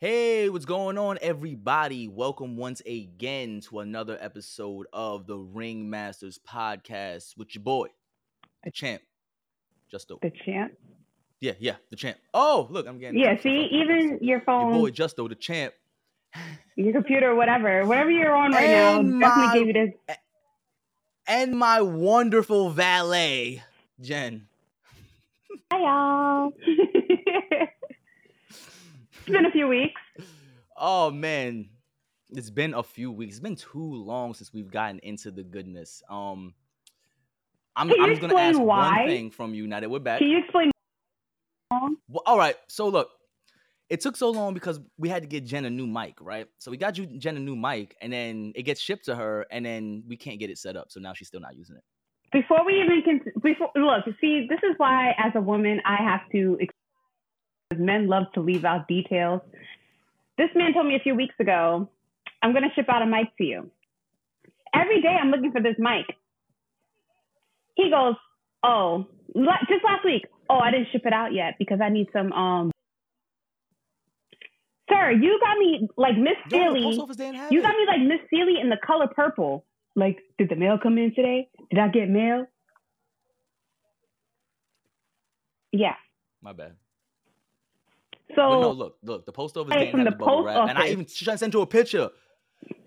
Hey, what's going on, everybody? Welcome once again to another episode of the Ringmasters podcast with your boy, the champ, Justo. The champ. Yeah, yeah, the champ. Oh, look, I'm getting. Yeah, see, even your phone. your boy Justo, the champ, your computer, whatever, whatever you're on right And now, definitely gave you this. and my wonderful valet, Jen. Hi, y'all. it's been a few weeks. Oh man, it's been a few weeks. It's been too long since we've gotten into the goodness. Um, I'm, Can I'm just gonna ask why? one thing from you now that we're back. Can you explain? Well, all right. So look, it took so long because we had to get Jen a new mic, right? So we got you Jen a new mic, and then it gets shipped to her, and then we can't get it set up. So now she's still not using it. Before we even can, before look, see, this is why as a woman I have to. Men love to leave out details. This man told me a few weeks ago, "I'm going to ship out a mic to you." Every day I'm looking for this mic. He goes, "Oh, la- just last week. Oh, I didn't ship it out yet because I need some." Um, sir, you got me like Miss Yo, the Celie. post office didn't have You got me like Miss Celie in the color purple. Like, did the mail come in today? Did I get mail? Yeah. My bad. So But no, look, look, the post office didn't have the the bubble wrap, and I office. even should sent you a picture.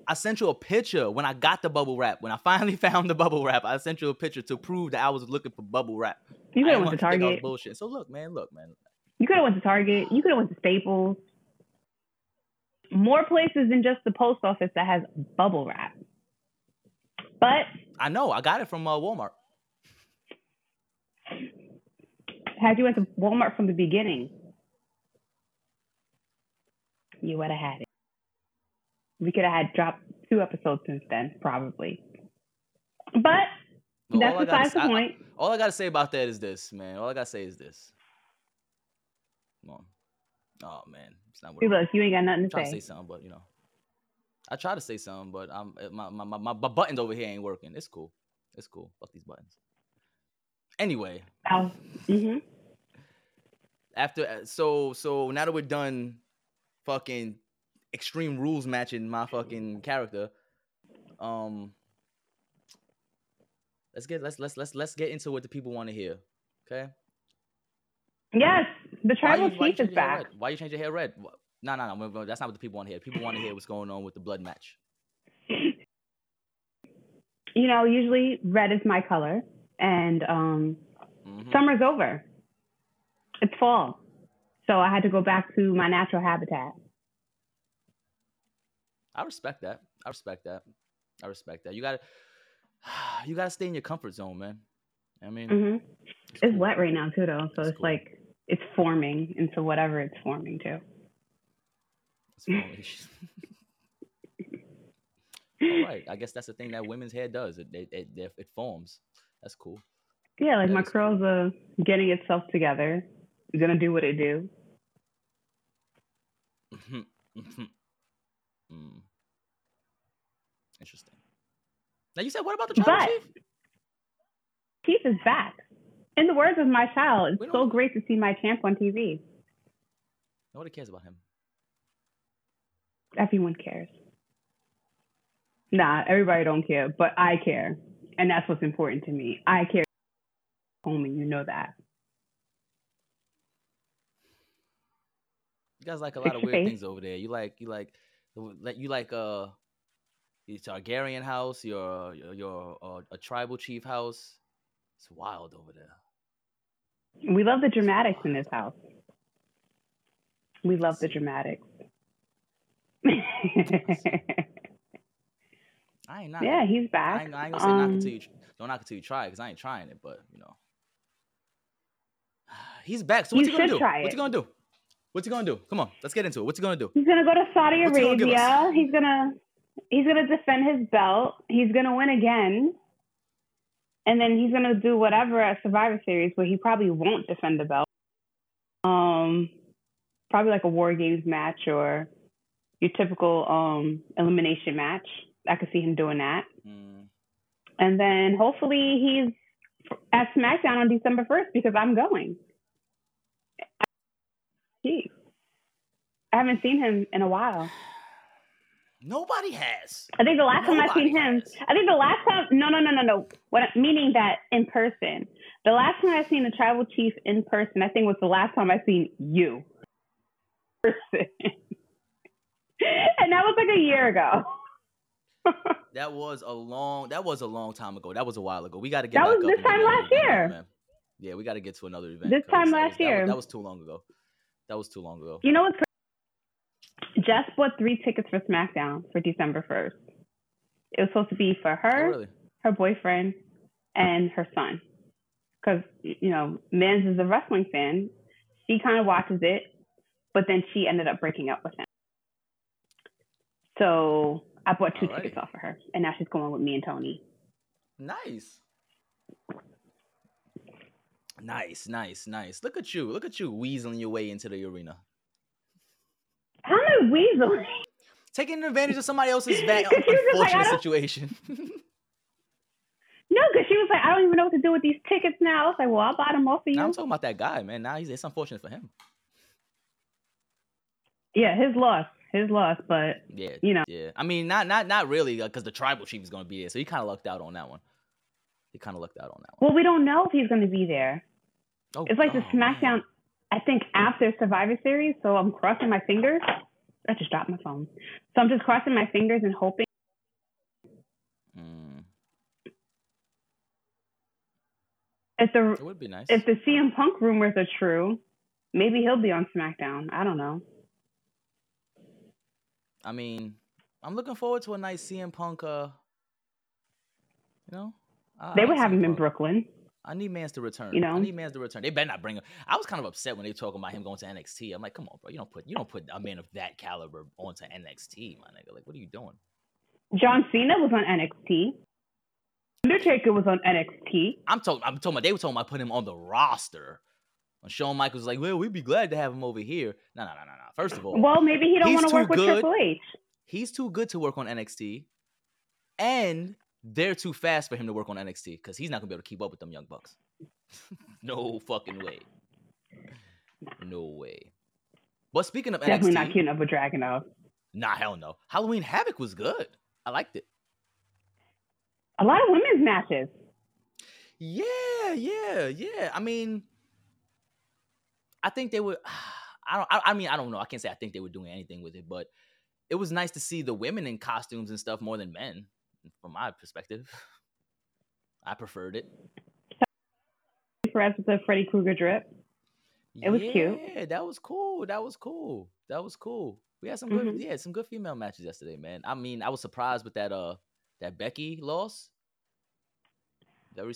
I sent you a picture when I got the bubble wrap. When I finally found the bubble wrap, I sent you a picture to prove that I was looking for bubble wrap. you could have went to want you think I was Target. bullshit. So look, man, look, man. You could have went to Target. You could have went to Staples. More places than just the post office that has bubble wrap. But I know I got it from uh, Walmart. had you went to Walmart from the beginning, you would have had it. We could have had dropped two episodes since then, probably. But But that's I besides the say- I- point. All I gotta say about that is this, man. All I gotta say is this. Come on. Oh man, it's not what look, you ain't got nothing to trying to say. say something, but you know, I try to say something, but I'm my my, my my buttons over here ain't working. It's cool. It's cool. Fuck these buttons. Anyway, Oh, hmm after uh, so so now that we're done, fucking extreme rules matching my fucking character, um, let's get let's let's let's let's get into what the people want to hear. Okay. Yes, the tribal you- chief is change your hair back. Why you change your hair red? No, no, no. That's not what the people want to hear. People want to hear what's going on with the blood match. You know, usually red is my color, and um, Mhm. summer's over. It's fall, so I had to go back to my natural habitat. I respect that. I respect that. I respect that. You gotta, you gotta stay in your comfort zone, man. I mean, hmm it's It's cool. wet right now too, though, so It's it's cool. like it's forming into whatever it's forming to. It's. All right. I guess that's the thing that women's hair does. It it it, it, forms. That's cool. Yeah, like That my is cool. curls are getting itself together. It's gonna do what it do. Mm. Interesting. Now you said what about the tribal chief? Keith is back. In the words of my child, it's so great to see my champ on TV. Nobody cares about him. Everyone cares. Nah, everybody don't care, but I care. And that's what's important to me. I care. Homie, you know that. You guys like a lot of weird things over there. You like you like you like uh the Targaryen house, your your, your uh, a tribal chief house. It's wild over there. We love the dramatics in this house. We love the dramatics. I ain't not. yeah, he's I back. ain't, I ain't gonna say knock Um, until you don't knock until you try because I ain't trying it, but you know. He's back. So what's You he gonna do? What's he gonna do? What's he gonna do? Come on, let's get into it. What's he gonna do? He's gonna go to Saudi What's he gonna? Arabia. He's gonna he's gonna defend his belt. He's gonna win again. And then he's gonna do whatever at Survivor Series where he probably won't defend the belt. Um probably like a war games match or your typical um elimination match. I could see him doing that. Mm, And then hopefully he's at SmackDown on December 1st because I'm going. Gee. I haven't seen him in a while. Nobody has. I think the last Nobody time I seen him, has. I think the last time, no, no, no, no, no. What meaning that in person? The last time I seen the tribal chief in person, I think was the last time I seen you. Person. and that was like a year ago. That was a long. That was a long time ago. That was a while ago. We got to get. That was this time last event, year. man. Yeah, we got to get to another event. This time that last was- that was- year. That was too long ago. That was too long ago. You know what's crazy? Jess bought three tickets for SmackDown for December 1st. It was supposed to be for Oh, her, really? her boyfriend, and her son. Because, you know, Mans is a wrestling fan. She kind of watches it, but then she ended up breaking up with him. So I bought two Alrighty. tickets off of her, and now she's going with me and Tony. Nice. Nice, nice, nice. Look at you. Look at you weaseling your way into the arena. How am I weaseling? Taking advantage of somebody else's bad, 'Cause she was just like, unfortunate situation. No, because she was like, I don't even know what to do with these tickets now. I was like, well, I'll buy them off of you. now I'm talking about that guy, man. Now he's it's unfortunate for him. yeah, his loss. His loss, but Yeah, you know. yeah. I mean, not not not really, because the tribal chief is going to be there, so he kind of lucked out on that one. He kind of lucked out on that one. Well, we don't know if he's going to be there. Oh, It's like the oh, man. SmackDown, I think, after Survivor Series. So I'm crossing my fingers. I just dropped my phone. So I'm just crossing my fingers and hoping. Mm, If the it would be nice. if the CM Punk rumors are true, maybe he'll be on SmackDown. I don't know. I mean, I'm looking forward to a nice CM Punk. Uh, you know, I- They would have him in Brooklyn. I need Mans to return. You know? I need Mans to return. They better not bring him. I was kind of upset when they were talking about him going to NXT. I'm like, come on, bro. You don't put you don't put a man of that caliber onto NXT, my nigga. Like, what are you doing? John Cena was on NXT. Undertaker was on NXT. I'm talking. I'm talking about. They were talking about putting him on the roster. When Shawn Michaels was like, well, we'd be glad to have him over here. No, no, no, no, no. First of all, Well, maybe he don't want to work with good. Triple H. he's too good to work on NXT, and they're too fast for him to work on NXT because he's not gonna be able to keep up with them young bucks. no fucking way. No way. But speaking of Definitely NXT, not keeping up with Dragunov. nah, hell no. Halloween Havoc was good. I liked it. A lot of women's matches. Yeah, yeah, yeah. I mean, I think they were. I don't. I, I mean, I don't know. I can't say I think they were doing anything with it, but it was nice to see the women in costumes and stuff more than men, from my perspective. I preferred it. Perez with the Freddy Krueger drip. It was cute. Yeah, that was cool. That was cool. That was cool. We had some good, Mhm. yeah, some good female matches yesterday, man. I mean, I was surprised with that uh that Becky loss.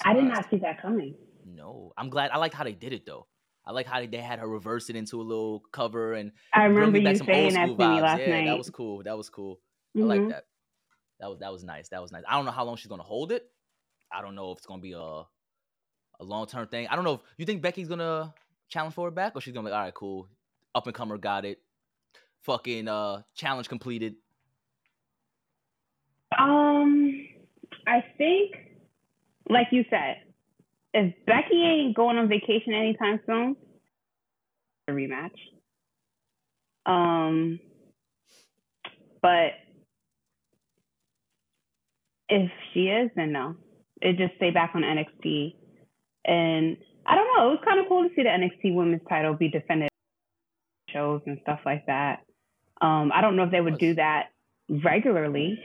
I did not see that coming. No, I'm glad. I like how they did it though. I like how they, had her reverse it into a little cover and I remember you saying that to me last yeah, night. that was cool. That was cool. I like Mhm. that. That was that was nice. That was nice. I don't know how long she's gonna hold it. I don't know if it's gonna be a a long term thing. I don't know if you think Becky's gonna challenge for it back or she's gonna be like, all right, cool, up and comer got it. Fucking uh challenge completed. Um, I think, like you said, if Becky ain't going on vacation anytime soon, a rematch. Um, but if she is, then no. It just stay back on NXT, and I don't know. It was kind of cool to see the NXT Women's Title be defended shows and stuff like that. Um, I don't know if they would do that regularly.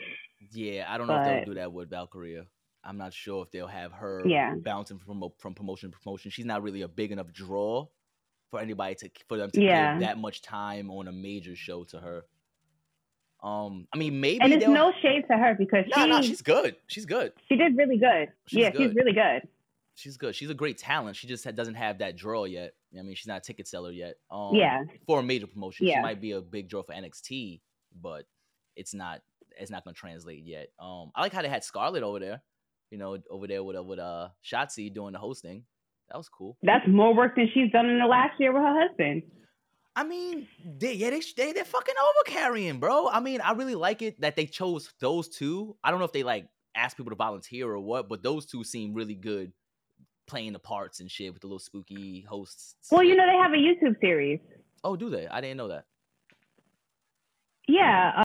Yeah, I don't know if they'll do that with Valkyria. I'm not sure if they'll have her Yeah. bouncing from from promotion to promotion. She's not really a big enough draw for anybody to for them to Yeah. give that much time on a major show to her. Um, I mean, maybe and it's no shade to her because no, she no, she's good. She's good. she did really good. She's yeah, she's really good. She's good. She's a great talent. She just doesn't have that draw yet. I mean, she's not a ticket seller yet. Um, Yeah. For a major promotion, Yeah. she might be a big draw for NXT, but it's not. It's not going to translate yet. Um, I like how they had Scarlett over there. You know, over there with uh, with uh Shotzi doing the hosting. That was cool. That's more work than she's done in the last year with her husband. I mean, they, yeah, they, they they're fucking overcarrying, bro. I mean, I really like it that they chose those two. I don't know if they like asked people to volunteer or what, but those two seem really good playing the parts and shit with the little spooky hosts. Well, you know they have a YouTube series. Oh, do they? I didn't know that. Yeah. Uh,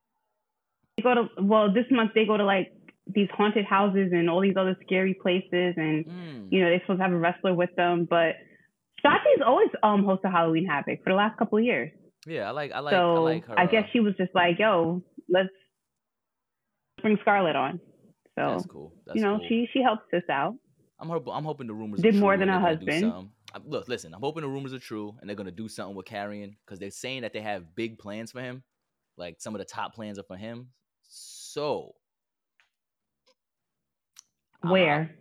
they go to well this month they go to like these haunted houses and all these other scary places and mm. you know they're supposed to have a wrestler with them but Shotzi's always um host hosted Halloween Havoc for the last couple of years. Yeah, I like I like so I like her. I guess she was just like, yo, let's bring Scarlett on. So that's cool. That's you know, cool. she she helps us out. I'm hoping I'm hoping the rumors did more than a husband. look, listen, I'm hoping the rumors are true and they're gonna do something with Karrion because they're saying that they have big plans for him. Like some of the top plans are for him. So where?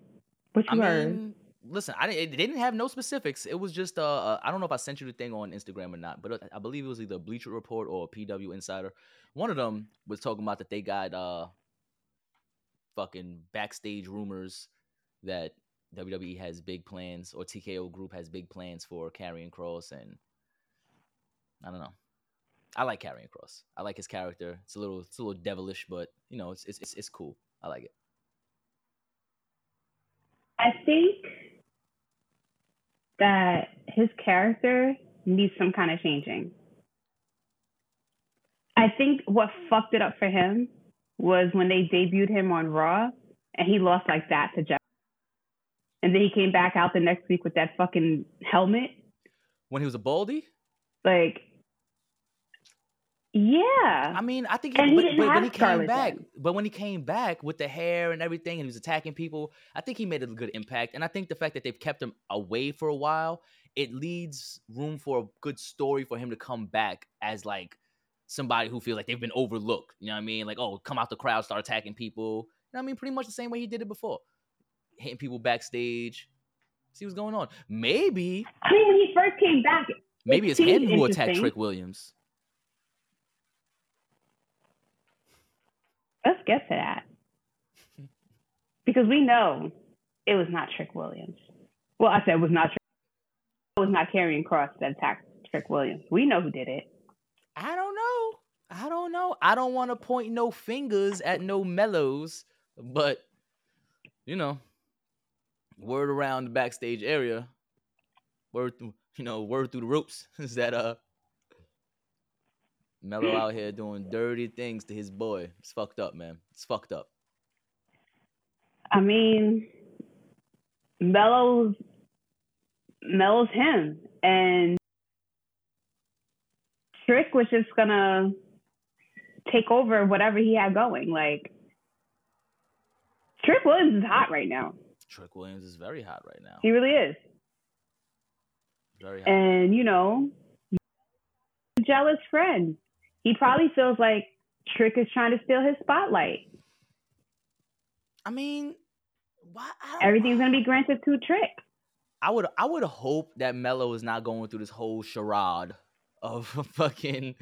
Which I word? Mean, listen, I didn't, they didn't have no specifics. It was just uh, uh, I don't know if I sent you the thing on Instagram or not, but uh, I believe it was either Bleacher Report or PW Insider. One of them was talking about that they got uh fucking backstage rumors that WWE has big plans or TKO Group has big plans for Karrion Kross, and I don't know. I like Karrion Kross. I like his character. It's a little, it's a little devilish, but you know, it's it's it's cool. I like it. I think that his character needs some kind of changing. I think what fucked it up for him was when they debuted him on Raw and he lost like that to Jeff. And then he came back out the next week with that fucking helmet. When he was a baldy? Like, yeah. I mean, I think, he, but, but when he came back, then. but when he came back with the hair and everything, and he was attacking people, I think he made a good impact. And I think the fact that they've kept him away for a while, it leads room for a good story for him to come back as like somebody who feels like they've been overlooked. You know what I mean? Like, oh, come out the crowd, start attacking people. You know what I mean? Pretty much the same way he did it before, hitting people backstage. See what's going on. Maybe. I mean, when he first came back, maybe it's him who attacked Trick Williams. Let's get to that. Because we know it was not Trick Williams. Well, I said it was not Trick. It was not Karrion Kross that attacked Trick Williams. We know who did it. I don't know. I don't know. I don't want to point no fingers at no mellows, but you know, word around the backstage area, word through you know, word through the ropes is that uh Melo out here doing dirty things to his boy. It's fucked up, man. It's fucked up. I mean, Melo's Melo's him, and Trick was just gonna take over whatever he had going. Like Trick Williams is hot right now. Trick Williams is very hot right now. He really is. Very hot. And you know, jealous friend he probably feels like Trick is trying to steal his spotlight. I mean, why? Everything's gonna be granted to Trick. I would, I would hope that Melo is not going through this whole charade of fucking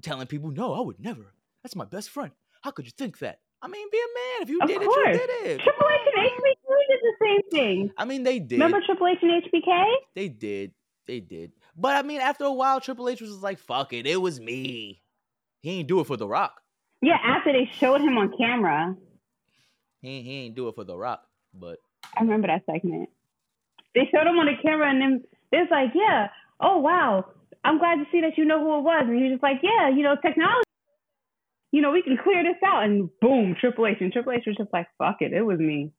telling people, "No, I would never. That's my best friend. How could you think that?" I mean, be a man. If you of did course. it, you did it. Triple H and HBK did the same thing. I mean, they did. Remember Triple H and HBK? They did. They did. But I mean, after a while, Triple H was like, "Fuck it, it was me." He ain't do it for The Rock. Yeah, after they showed him on camera. He he ain't do it for The Rock, but I remember that segment. They showed him on the camera, and then it's like, "Yeah, oh wow, I'm glad to see that you know who it was." And he's just like, "Yeah, you know, technology." You know, we can clear this out, and boom, Triple H. And Triple H was just like, "Fuck it, it was me."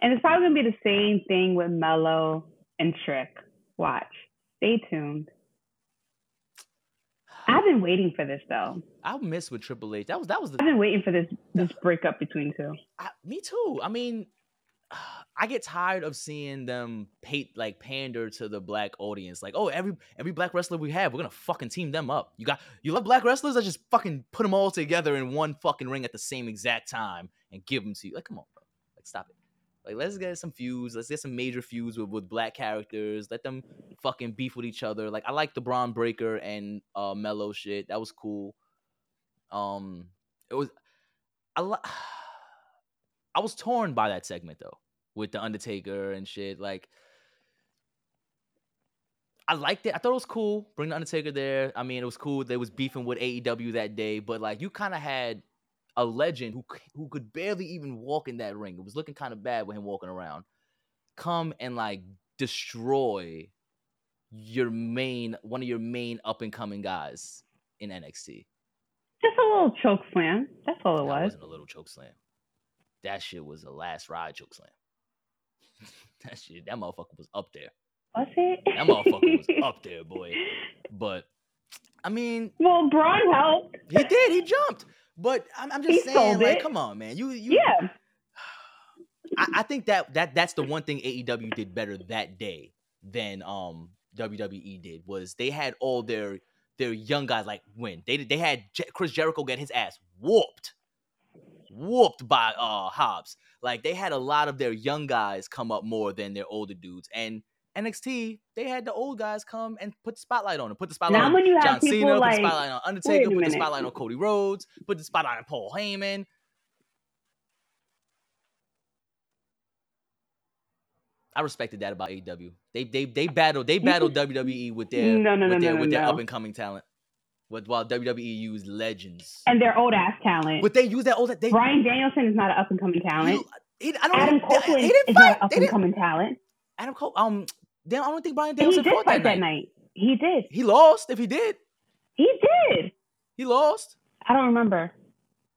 And it's probably gonna be the same thing with Melo and Trick. Watch. Stay tuned. I've been waiting for this though. I miss with Triple H. That was that was. The, I've been waiting for this this breakup between two. I, me too. I mean, I get tired of seeing them pay like pander to the black audience. Like, oh, every every black wrestler we have, we're gonna fucking team them up. You got you love black wrestlers? I just fucking put them all together in one fucking ring at the same exact time and give them to you. Like, come on, bro. Like, stop it. Like, let's get some feuds. Let's get some major feuds with, with black characters. Let them fucking beef with each other. Like, I like the Bron Breakker and uh Melo shit. That was cool. Um, it was I lo- I was torn by that segment though, with the Undertaker and shit. Like, I liked it. I thought it was cool. Bring the Undertaker there. I mean, it was cool. They was beefing with AEW that day, but like, you kind of had a legend who who could barely even walk in that ring. It was looking kind of bad with him walking around. Come and like destroy your main one of your main up and coming guys in NXT. Just a little choke slam. That's all it That was. wasn't a little choke slam. That shit was a last ride choke slam. that shit, that motherfucker was up there. Was it? That motherfucker was up there, boy. But I mean, Well, Bron helped. he did. He jumped. But I'm, I'm just He saying, like, it. come on, man. You, you. Yeah. I, I think that that that's the one thing AEW did better that day than um WWE did was they had all their their young guys like win. They they had Je- Chris Jericho get his ass whooped, whooped by uh Hobbs. Like they had a lot of their young guys come up more than their older dudes. And NXT they had the old guys come and put the spotlight on them. Put the spotlight Now on when you John Cena, put the spotlight on Undertaker, put the spotlight on Cody Rhodes, put the spotlight on Paul Heyman. I respected that about AEW. They they they battled they battled WWE with their No, no, no, with their with their up and coming talent. With while WWE used legends. And their old ass talent. but they use that old they Bryan Danielson is not an up and coming talent. he, he, I don't Adam they, Copeland they is not an up and coming talent. Adam Cole um damn, I don't think Bryan Danielson fought that that night. night. He did. He lost if he did. He did. He lost. I don't remember.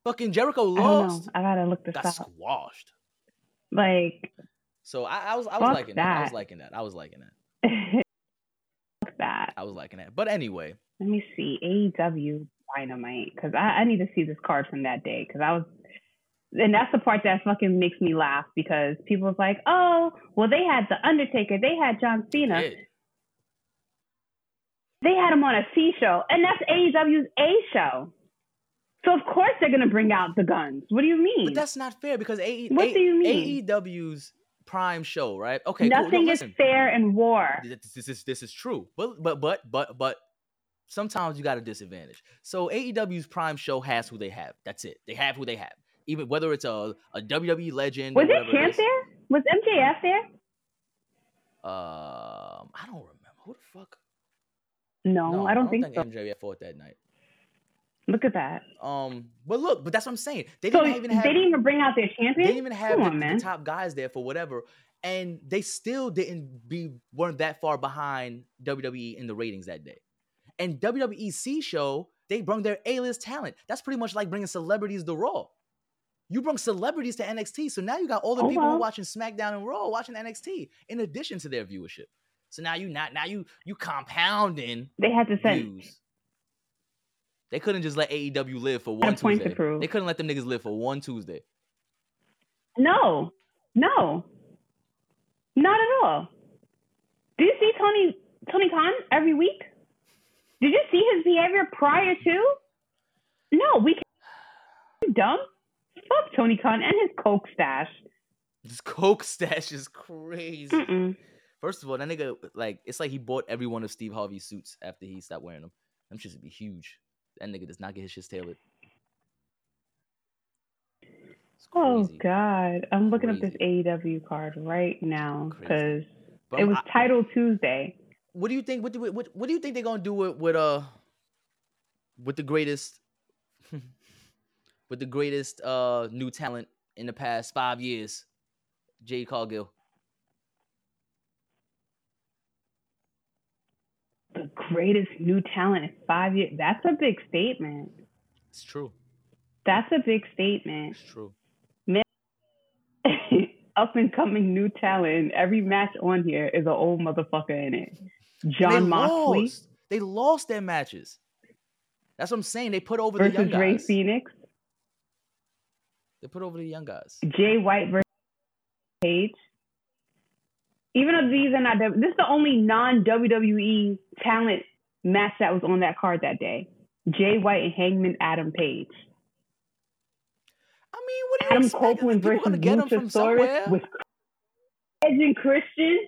Fucking Jericho I lost. know. I gotta look this Got up. squashed. Like, So I, I was I was liking that. I was that. liking that. I was liking that. fuck that. I was liking that. But anyway, Let me see. AEW Dynamite. Because I, I need to see this card from that day. Because I was. And that's the part that fucking makes me laugh because people was like, oh, well, they had The Undertaker. They had John Cena. They had him on a C show. And that's AEW's A show. So, of course, they're going to bring out the guns. What do you mean? But that's not fair because AE, What A- do you mean? AEW's prime show, right? Okay, cool. No, Nothing is fair in war. This, this is this is true. But but but but but sometimes you got a disadvantage. So AEW's prime show has who they have. That's it. They have who they have. Even whether it's a, a WWE legend or Was it Champ there? Was MJF there? Um, I don't remember who the fuck. No, No, I don't think, so. MJF fought that night. Look at that. Um, but look, but that's what I'm saying. They So didn't they even have didn't even bring out their champion. they didn't even have Come the, on, the top guys there for whatever, and they still didn't be weren't that far behind WWE in the ratings that day. And WWE C show, they brought their A-list talent. That's pretty much like bringing celebrities to Raw. You brought celebrities to NXT, so now you got all the Oh, people are watching SmackDown and Raw watching NXT in addition to their viewership. So now you not now you you compounding They had to send. views. They couldn't just let AEW live for one Tuesday. They couldn't let them niggas live for one Tuesday. No, no, not at all. Do you see Tony Tony Khan every week? Did you see his behavior prior to? No, we can't. You dumb. Fuck Tony Khan and his coke stash. This coke stash is crazy. Mm-mm. First of all, that nigga like it's like he bought every one of Steve Harvey's suits after he stopped wearing them. Them shits would be huge. That nigga does not get his shit tailored. Oh crazy. God, I'm looking up this Crazy. AEW card right now because it was I- titled Tuesday. what do you think? What do what, what do you think they're gonna do with, with uh with the greatest with the greatest uh new talent in the past five years, Jade Cargill? The greatest new talent in five years. That's a big statement. It's true. That's a big statement. It's true. Man, up and coming new talent. Every match on here is an old motherfucker in it. Jon they Moxley lost. They lost their matches. That's what I'm saying. They put over the young versus Rey. Fenix. They put over the young guys. Jay White versus Page. Even though these are not, this is the only non WWE talent match that was on that card that day. Jay White and Hangman Adam Page. I mean, what do you Adam expect? Copeland versus gonna get them from somewhere. Luchasaurus with Edge and Christian.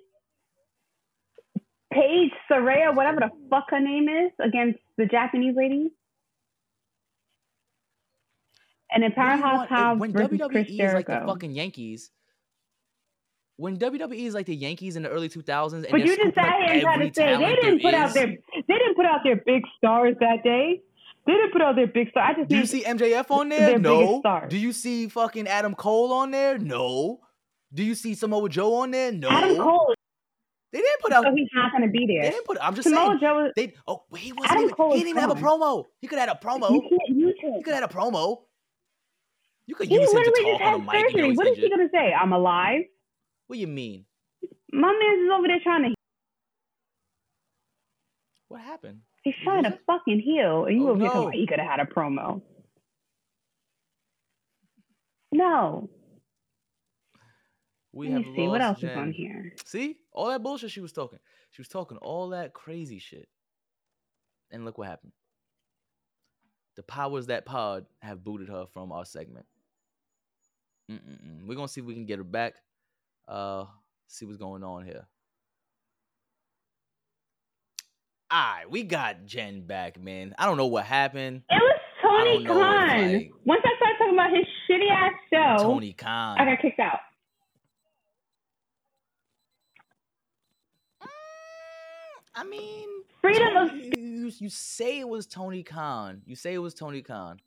Paige Saraya, whatever the fuck her name is, against the Japanese lady. And then What do you Powerhouse Hobbs when versus WWE Chris is like the fucking Yankees. When WWE is like the Yankees in the early 2000s, and but you just sat here and tried to say they didn't put out their they didn't put out their big stars that day. They didn't put out their big stars. I just Do you see MJF on there? No. Do you see fucking Adam Cole on there? No. Do you see Samoa Joe on there? No. Adam Cole They didn't put out. So he's not going to be there. They didn't put. I'm just Samoa saying. Joe. They. Oh, he wasn't Adam even. Cole He didn't even have a promo. He could have had a promo. You can't use him. He could have had a promo. You could He use him to literally talk just on mic. Surgery. What is he going to say? I'm alive. What do you mean? My man's is over there trying to. What happened? He's trying to fucking heal, and you Oh, over here no. about he could have had a promo. No. We Let have me see what else lost is on here. See all that bullshit she was talking. She was talking all that crazy shit, and look what happened. The powers that pod have booted her from our segment. Mm-mm-mm. We're gonna see if we can get her back. Uh, see what's going on here. All right, we got Jen back, man. I don't know what happened. It was Tony don't know if, Khan. like- Once I started talking about his shitty ass show, Tony Khan. I got kicked out. Mm, I mean, Freedom of you, you say it was Tony Khan. You say it was Tony Khan.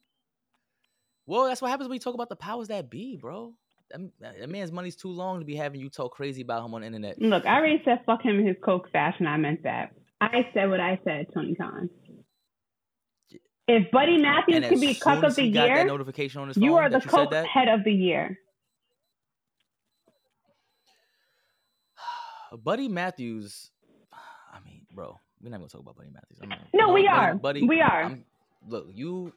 Well, that's what happens when you talk about the powers that be, bro. That, that man's money's too long to be having you talk crazy about him on the internet. Look, I already said fuck him and his coke stash, and I meant that. I said what I said, Tony Khan. If Buddy Matthews could be cuck of the he got that year, notification on his you are the you coke head of the year. Buddy Matthews. I mean, bro, we're not gonna talk about Buddy Matthews. Not, No, we know, are. Buddy, We are. I'm- look, you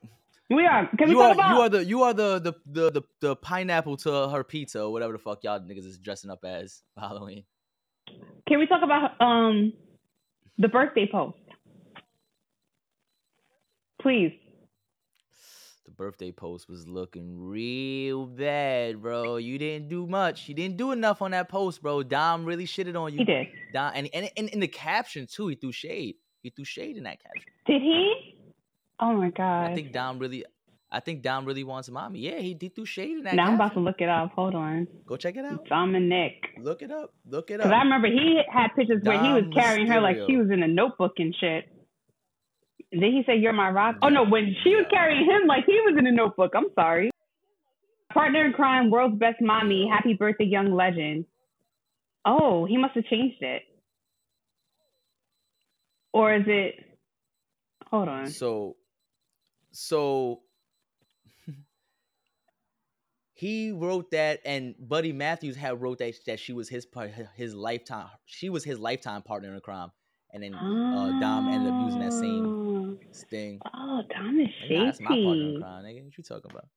We are. Can we you talk are about? you are the you are the the, the the the pineapple to her pizza or whatever the fuck y'all niggas is dressing up as for Halloween. Can we talk about um the birthday post? Please. The birthday post was looking real bad, bro. You didn't do much. You didn't do enough on that post, bro. Dom really shitted on you. He did. Dom, and, and and in the caption too, he threw shade. He threw shade in that caption. Did he? Oh my god. I think Dom really, I think Dom really wants mommy. Yeah, he, he threw shade in that. now I'm about to look it up. Hold on. Go check it out. Dominic. Look it up. Look it up. Because I remember he had pictures where he was Dom carrying her like she was in a notebook and shit. Then he said, You're my rock. Oh no, when she was carrying him like he was in a notebook. I'm sorry. Partner in crime, world's best mommy, happy birthday, young legend. Oh, he must have changed it. Or is it hold on. So, so he wrote that, and Buddy Matthews had wrote that that she was his part, his lifetime. She was his lifetime partner in crime, and then uh, Dom ended up using that same sting. Oh, Dom is Like, nah, that's my partner in crime, nigga. What you talking about?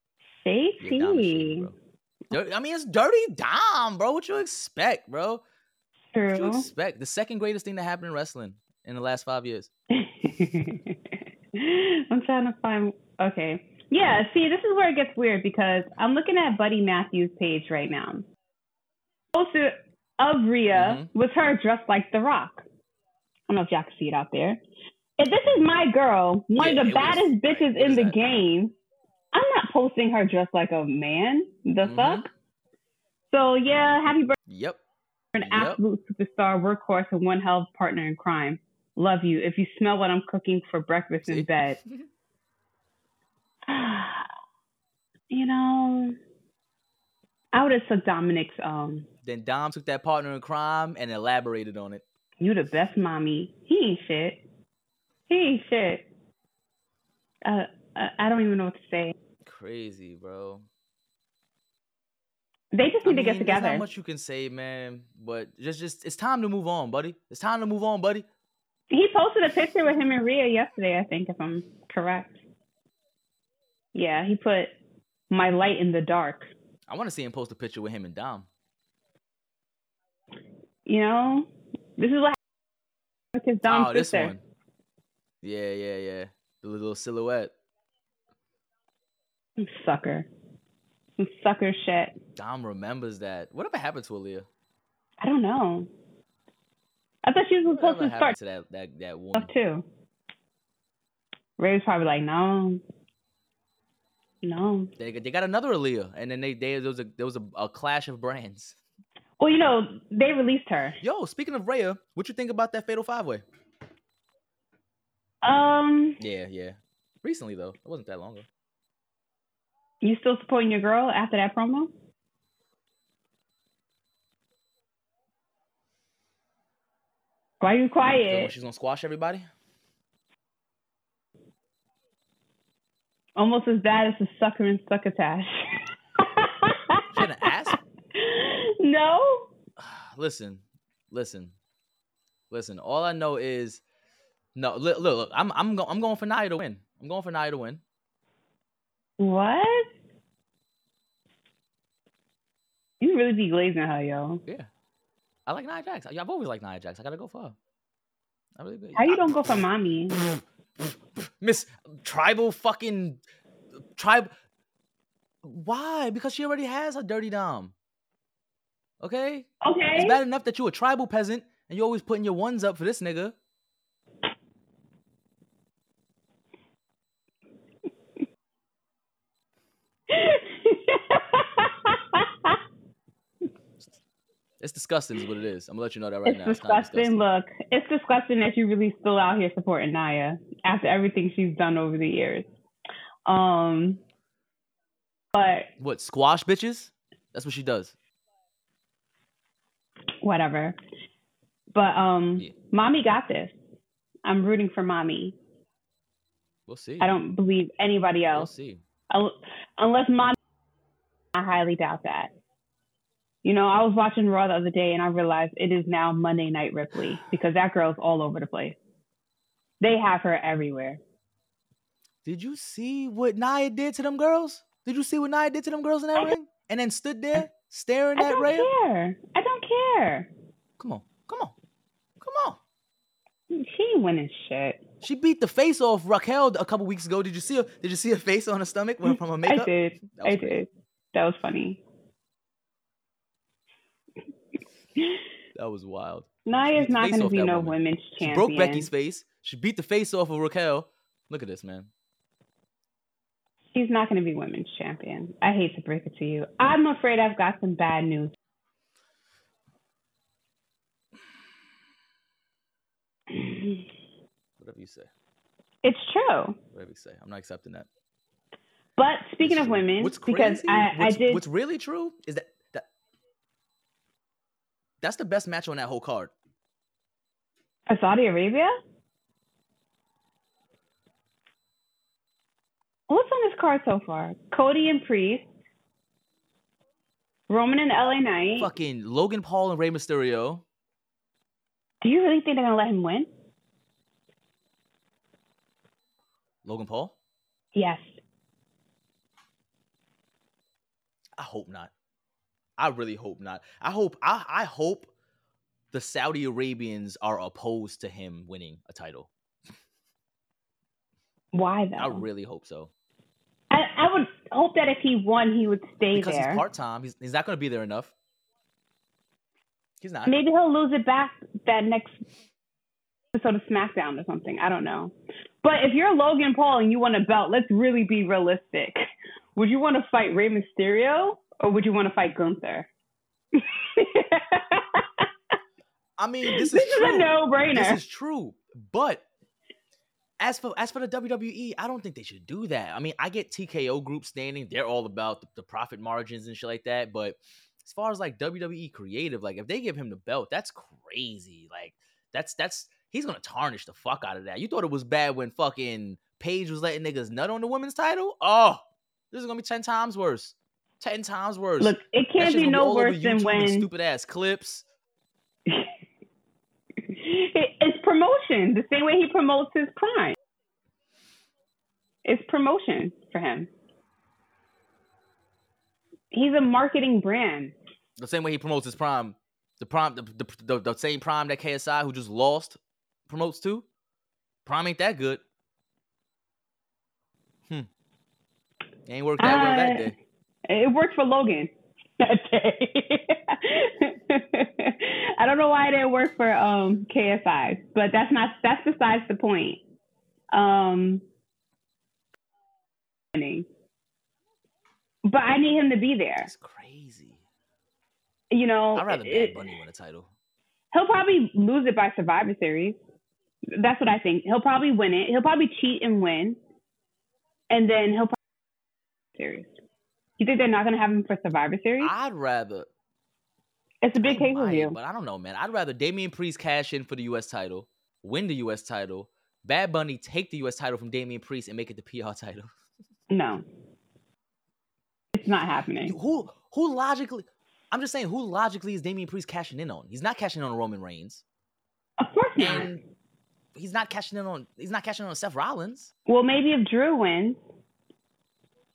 Shady. Yeah, Dom is shady, bro. I mean, it's dirty Dom, bro. What you expect, bro? What you True. expect? The second greatest thing that happened in wrestling in the last five years. I'm trying to find. Okay. Yeah, see, this is where it gets weird because I'm looking at Buddy Matthews' page right now. Also, of Rhea Mhm. was her dressed like The Rock. I don't know if y'all can see it out there. If this is my girl, one Yeah, of the baddest right, bitches in the that? game, I'm not posting her dressed like a man. The Mhm. fuck? So, yeah, happy birthday. Yep. An Yep. absolute superstar, workhorse, and one hell of a partner in crime. Love you. If you smell what I'm cooking for breakfast in bed. you know, I would have took Dominic's, um, Then Dom took that partner in crime and elaborated on it. you the best mommy. He ain't shit. He ain't shit. Uh, I I don't even know what to say. Crazy, bro. They just I need to get mean, There's together. not much you can say, man. But just, just, it's time to move on, buddy. It's time to move on, buddy. He posted a picture with him and Rhea yesterday, I think, if I'm correct. Yeah, he put my light in the dark. I want to see him post a picture with him and Dom. You know, this is what happened with his dumb oh, this one. Yeah, yeah, yeah. The little silhouette. Some sucker. Some sucker shit. Dom remembers that. Whatever happened to Aliyah? I don't know. I thought she was supposed to start to that that that one? too. Rhea was probably like, no, no. They, they got another Aaliyah, and then they, they there was a there was a, a clash of brands. Well, you know, they released her. Yo, speaking of Rhea, what you think about that Fatal Five Way? Um, Yeah, yeah. Recently though, it wasn't that long ago. you still supporting your girl after that promo? Why are you quiet? She's gonna squash everybody. Almost as bad as the sucker and succotash. she an ass. No. listen, listen, listen. All I know is, no. Look, look. look I'm, I'm, go, I'm going for Nia to win. I'm going for Nia to win. What? You really be glazing her, yo. Yeah. I like Nia Jax. I've always liked Nia Jax. I gotta go for her. I really How you don't go for mommy? Miss tribal fucking tribe. Why? Because she already has a dirty dom. Okay. Okay. It's bad enough that you a tribal peasant and you always putting your ones up for this nigga. It's disgusting, is what it is. I'm gonna let you know that right it's now. Disgusting. It's disgusting. Look, it's disgusting that you're really still out here supporting Nia after everything she's done over the years. Um, but what squash bitches? That's what she does. Whatever. But um, yeah. mommy got this. I'm rooting for mommy. We'll see. I don't believe anybody else. We'll see. Unless mommy, I highly doubt that. You know, I was watching Raw the other day and I realized it is now Monday Night Ripley because that girl's all over the place. They have her everywhere. Did you see what Nia did to them girls? Did you see what Nia did to them girls in that ring? And then stood there staring I at Rhea? I don't care. I don't care. Come on. Come on. Come on. She ain't winning shit. She beat the face off Raquel a couple weeks ago. Did you see her? Did you see her face on her stomach from her makeup? I did. I did. That was funny. that was wild. Nia's not going to be no woman. women's champion. She broke Becky's face. She beat the face off of Raquel. Look at this, man. She's not going to be women's champion. I hate to break it to you. I'm afraid I've got some bad news. Whatever you say. It's true. Whatever you say. I'm not accepting that. But speaking of women, what's crazy, because I, what's, I did. What's really true is that that's the best match on that whole card. A Saudi Arabia? What's on this card so far? Cody and Priest. Roman and LA Knight. Fucking Logan Paul and Rey Mysterio. Do you really think they're gonna let him win? Logan Paul? Yes. I hope not. I really hope not. I hope I, I hope the Saudi Arabians are opposed to him winning a title. Why though? I really hope so. I, I would hope that if he won, he would stay because there. Because he's part time. He's, he's not going to be there enough. He's not. Maybe he'll lose it back that next episode of SmackDown or something. I don't know. But if you're Logan Paul and you want a belt, let's really be realistic. Would you want to fight Rey Mysterio or would you want to fight Gunther? I mean, this is this true. is a no-brainer. This is true, but as for as for the WWE, I don't think they should do that. I mean, I get TKO group standing; they're all about the, the, profit margins and shit like that. But as far as like WWE creative, like if they give him the belt, that's crazy. Like that's that's he's gonna tarnish the fuck out of that. You thought it was bad when fucking Paige was letting niggas nut on the women's title? Oh, this is gonna be ten times worse ten times worse. Look, it can't be no worse than when stupid ass clips. it's promotion. The same way he promotes his prime. It's promotion for him. He's a marketing brand. The same way he promotes his prime, the prime, the, the, the, the same prime that KSI, who just lost, promotes too. Prime ain't that good. Hmm. Ain't worked that uh, well that day. It worked for Logan that day. I don't know why it didn't work for um, KSI, but that's not that's besides the point. Um, but I need him to be there. It's crazy. You know, I'd rather Bad Bunny win a title. He'll probably lose it by Survivor Series. That's what I think. He'll probably win it. He'll probably cheat and win, and then he'll probably series. You think they're not going to have him for Survivor Series? I'd rather. It's a big pay per view. But I don't know, man. I'd rather Damian Priest cash in for the U.S. title, win the U.S. title, Bad Bunny take the U.S. title from Damian Priest and make it the PR title. No, it's not happening. Who who logically? I'm just saying, who logically is Damian Priest cashing in on? He's not cashing in on Roman Reigns. Of course not. And he's not cashing in on. He's not cashing in on Seth Rollins. Well, maybe if Drew wins,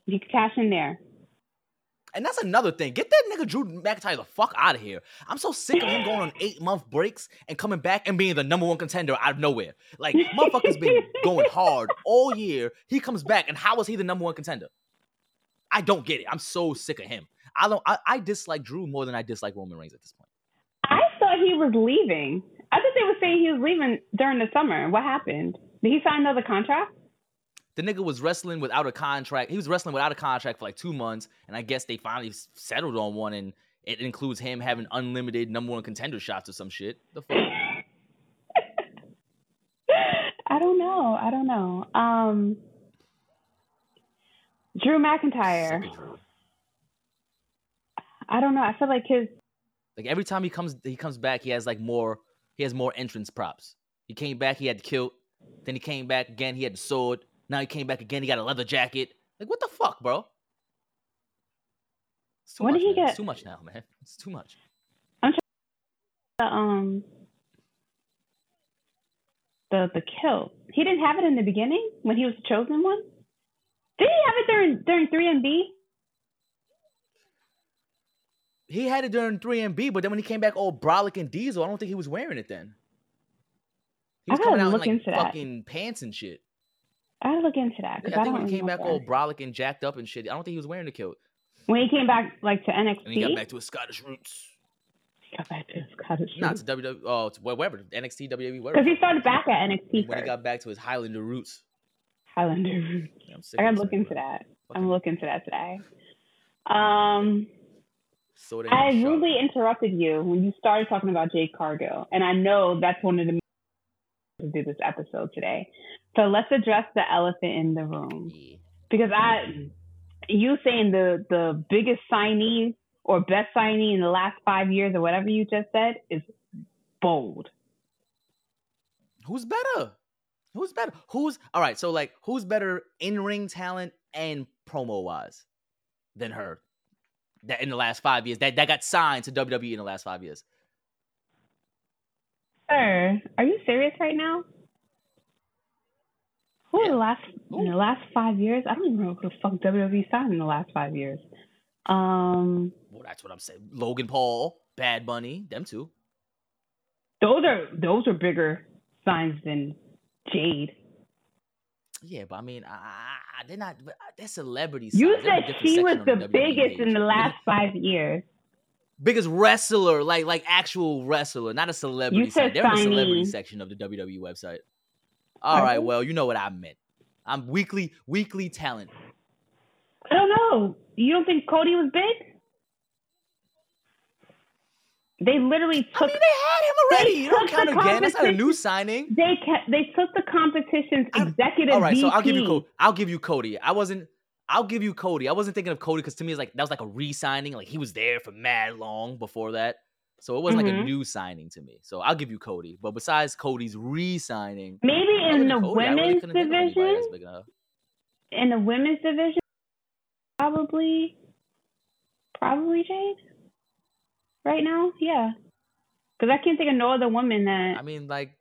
he could cash in there. And that's another thing. Get that nigga Drew McIntyre the fuck out of here. I'm so sick of him going on eight month breaks and coming back and being the number one contender out of nowhere. Like motherfucker's been going hard all year. He comes back, and how is he the number one contender? I don't get it. I'm so sick of him. I don't. I, I dislike Drew more than I dislike Roman Reigns at this point. I thought he was leaving. I thought they were saying he was leaving during the summer. What happened? Did he sign another contract? The nigga was wrestling without a contract. He was wrestling without a contract for like two months, and I guess they finally settled on one, and it includes him having unlimited number one contender shots or some shit. The fuck. I don't know. I don't know. Um, Drew McIntyre. I don't know. I feel like his like every time he comes he comes back, he has like more he has more entrance props. He came back, he had the kilt. Then he came back again, he had the sword. Now he came back again, he got a leather jacket. Like what the fuck, bro? what much, did he man. get? It's too much now, man. It's too much. I'm trying um the the kilt. He didn't have it in the beginning when he was the chosen one. Did he have it during during three MB? He had it during 3MB, but then when he came back all brolic and diesel, I don't think he was wearing it then. He was I coming out in like into that. fucking pants and shit. I gotta look into that Yeah, because I I, think he came back all brolic and jacked up and shit, I don't think he was wearing the kilt. when he came back like to NXT. And he got back to his Scottish roots. He got back to Scottish roots. Not to WWE, oh, to wherever, NXT, WWE, because he started back at NXT When first. he got back to his Highlander roots. Highlander roots. Yeah, I gotta look into that. I'm looking into that today. Um, So I rudely interrupted you when you started talking about Jade Cargill, and I know that's one of the to do this episode today. So let's address the elephant in the room because I, you saying the the biggest signee or best signee in the last five years or whatever you just said is bold. Who's better? Who's better? Who's all right? So like, who's better in ring talent and promo wise than her? That in the last five years, that that got signed to WWE in the last five years. Sir, are you serious right now? Who in Yeah. the last in the last five years? I don't even know who the fuck WWE signed in the last five years. Um, Well, that's what I'm saying. Logan Paul, Bad Bunny, them two. those are those are bigger signs than Jade. Yeah, but I mean, I, they're not. uh, They're celebrities. You. They're in a said she was the WWE biggest in the last five years. Biggest wrestler, like like actual wrestler, not a celebrity. You said They're in the celebrity section of the WWE website. All right, well, you know what I meant. I'm weekly weekly talent. I don't know. You don't think Cody was big? They literally I took mean, they had him already. You don't count again. That's not a new signing. they kept, they took the competition's I- executive All right, so I'll give you I'll give you Cody. I wasn't. I'll give you Cody. I wasn't thinking of Cody because to me it's like that was like a re-signing. Like he was there for mad long before that, so it wasn't like a Mhm. new signing to me. So I'll give you Cody. But besides Cody's re-signing, Maybe in the Cody, really women's couldn't think of anybody division, that's big enough. in the women's division, probably, probably Jade. Right now, yeah, because I can't think of no other woman that. I mean, like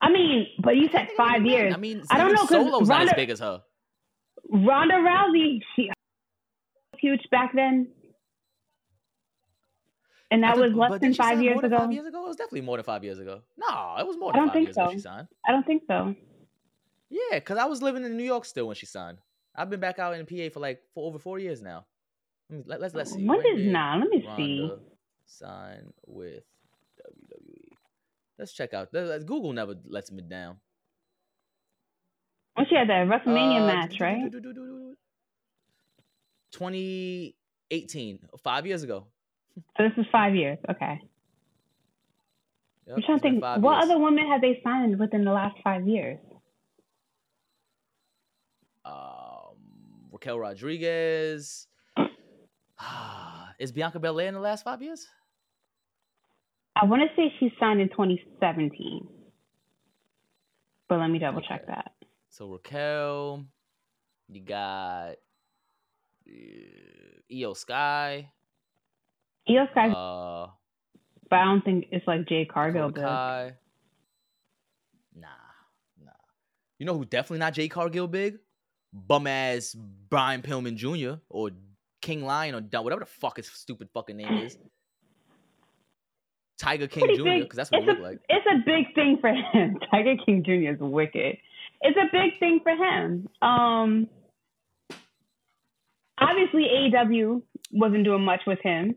I mean, but you said can't think of five years. I mean, I don't know know, 'cause Solo's not as big as her. Ronda Rousey, she was huge back then, and that think- was less than five years than ago. Five years ago, it was definitely more than five years ago. No, it was more I don't five think years ago so. she signed. I don't think so. Yeah, because I was living in New York still when she signed. I've been back out in PA for like for over four years now. Let me, let, let's let's see. When did did nah? Let me see. Ronda sign with WWE? Let's check out. Google never lets me down. When she had that WrestleMania Uh, match, right? 2018, five years ago. So this is five years. Okay. Yep, I'm trying to think. What years. other women have they signed within the last five years? um, Raquel Rodriguez. Is Bianca Belair in the last five years? I want to say she signed in 2017. But let me double okay. check that. So Raquel, you got uh, Iyo Sky. Iyo Sky. Uh, but I don't think it's like Jade Cargill. Big. Nah, nah. You know who definitely not Jade Cargill big? Bum ass Brian Pillman Jr. or King Lion or whatever the fuck his stupid fucking name is. Tiger King Jr. because that's what he looked like. It's a big thing for him. Tiger King Jr. is wicked. It's a big thing for him. Um, obviously AEW wasn't doing much with him.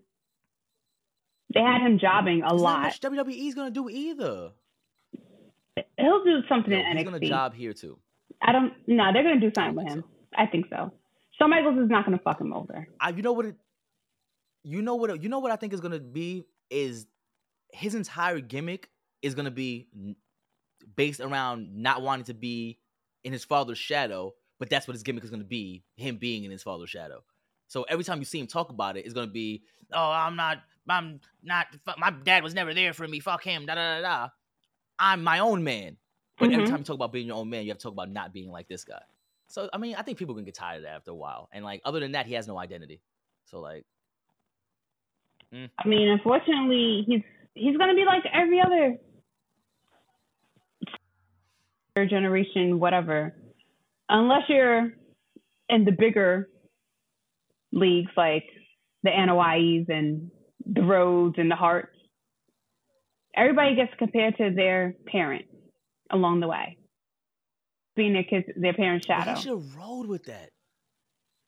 They had him jobbing a There's lot. Not much WWE's gonna do either. He'll do something no, in NXT. He's gonna job here too. I don't. No, they're gonna do something with him. So. I think so. Shawn Michaels is not gonna fuck him over. I, you know what? It, you know what? You know what I think is gonna be is his entire gimmick is gonna be based around not wanting to be in his father's shadow, but that's what his gimmick is gonna be, him being in his father's shadow. So every time you see him talk about it, it's gonna be, oh, I'm not, I'm not, my dad was never there for me. Fuck him. Da da da da. I'm my own man. But mm-hmm. every time you talk about being your own man, you have to talk about not being like this guy. So I mean, I think people can get tired of that after a while. And like, other than that, he has no identity. So like, mm. I mean, unfortunately, he's he's gonna be like every other generation, whatever. Unless you're in the bigger leagues like the Anoa'is and the Rhodes and the Hearts, everybody gets compared to their parents along the way, being their kids, their parents' shadow. Well, he should have rolled with that.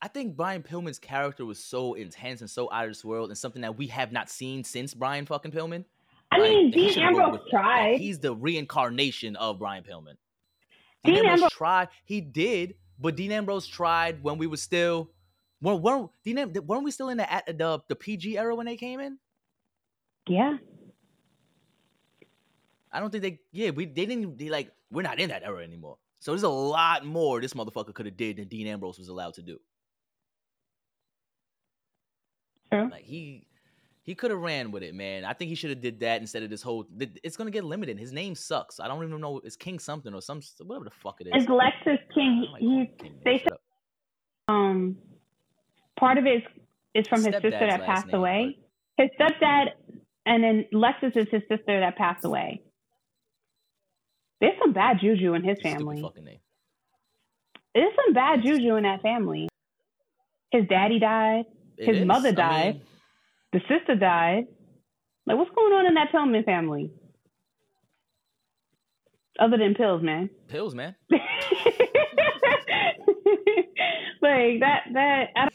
I think Brian Pillman's character was so intense and so out of this world, and something that we have not seen since Brian fucking Pillman. I like, mean, Dean Ambrose tried. Like, he's the reincarnation of Brian Pillman. Dean, Dean Ambrose, Ambrose tried. He did, but Dean Ambrose tried when we were still. When, when Dean, weren't we still in the the the PG era when they came in? Yeah. I don't think they. Yeah, we they didn't. They like we're not in that era anymore. So there's a lot more this motherfucker could have did than Dean Ambrose was allowed to do. True. Like he he could have ran with it, man. I think he should have did that instead of this whole. It's gonna get limited. His name sucks. I don't even know. It's King something or some whatever the fuck it is. It's Lexis King. He, he they um part of it is, is from his, his sister that passed name, away. But... His stepdad, and then Lexis is his sister that passed away. There's some bad juju in his family. There's some bad juju in that family. His daddy died. It his is. mother died. I mean... The sister died. Like, what's going on in that Pillman family? Other than pills, man. Pills, man. like that. That. I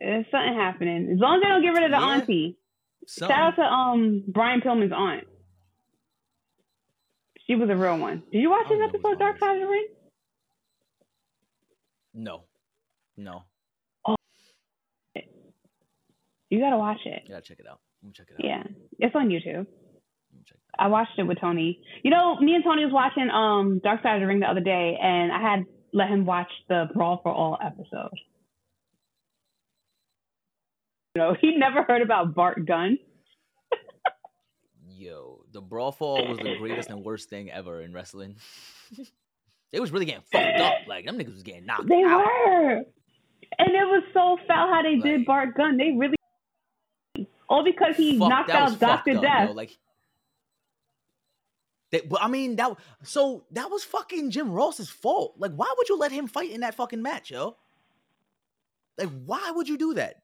there's something happening. As long as they don't get rid of the yeah. auntie. Something. Shout out to um Brian Pillman's aunt. She was a real one. Did you watch this episode, Dark Side of the Ring? No, no. Oh, you gotta watch it. Yeah, check it out. check it out. Yeah, it's on YouTube. I watched it with Tony. You know, me and Tony was watching um Dark Side of the Ring the other day, and I had let him watch the Brawl for All episode. You know, he never heard about Bart Gunn. Yo, the brawl fall was the greatest and worst thing ever in wrestling. they was really getting fucked up. Like them niggas was getting knocked they out. were. And it was so foul how they like, did Bart Gunn. They really all because he fuck, knocked out Doctor Death. Yo. Like they, but I mean that so that was fucking Jim Ross's fault. Like, why would you let him fight in that fucking match, yo? Like, why would you do that?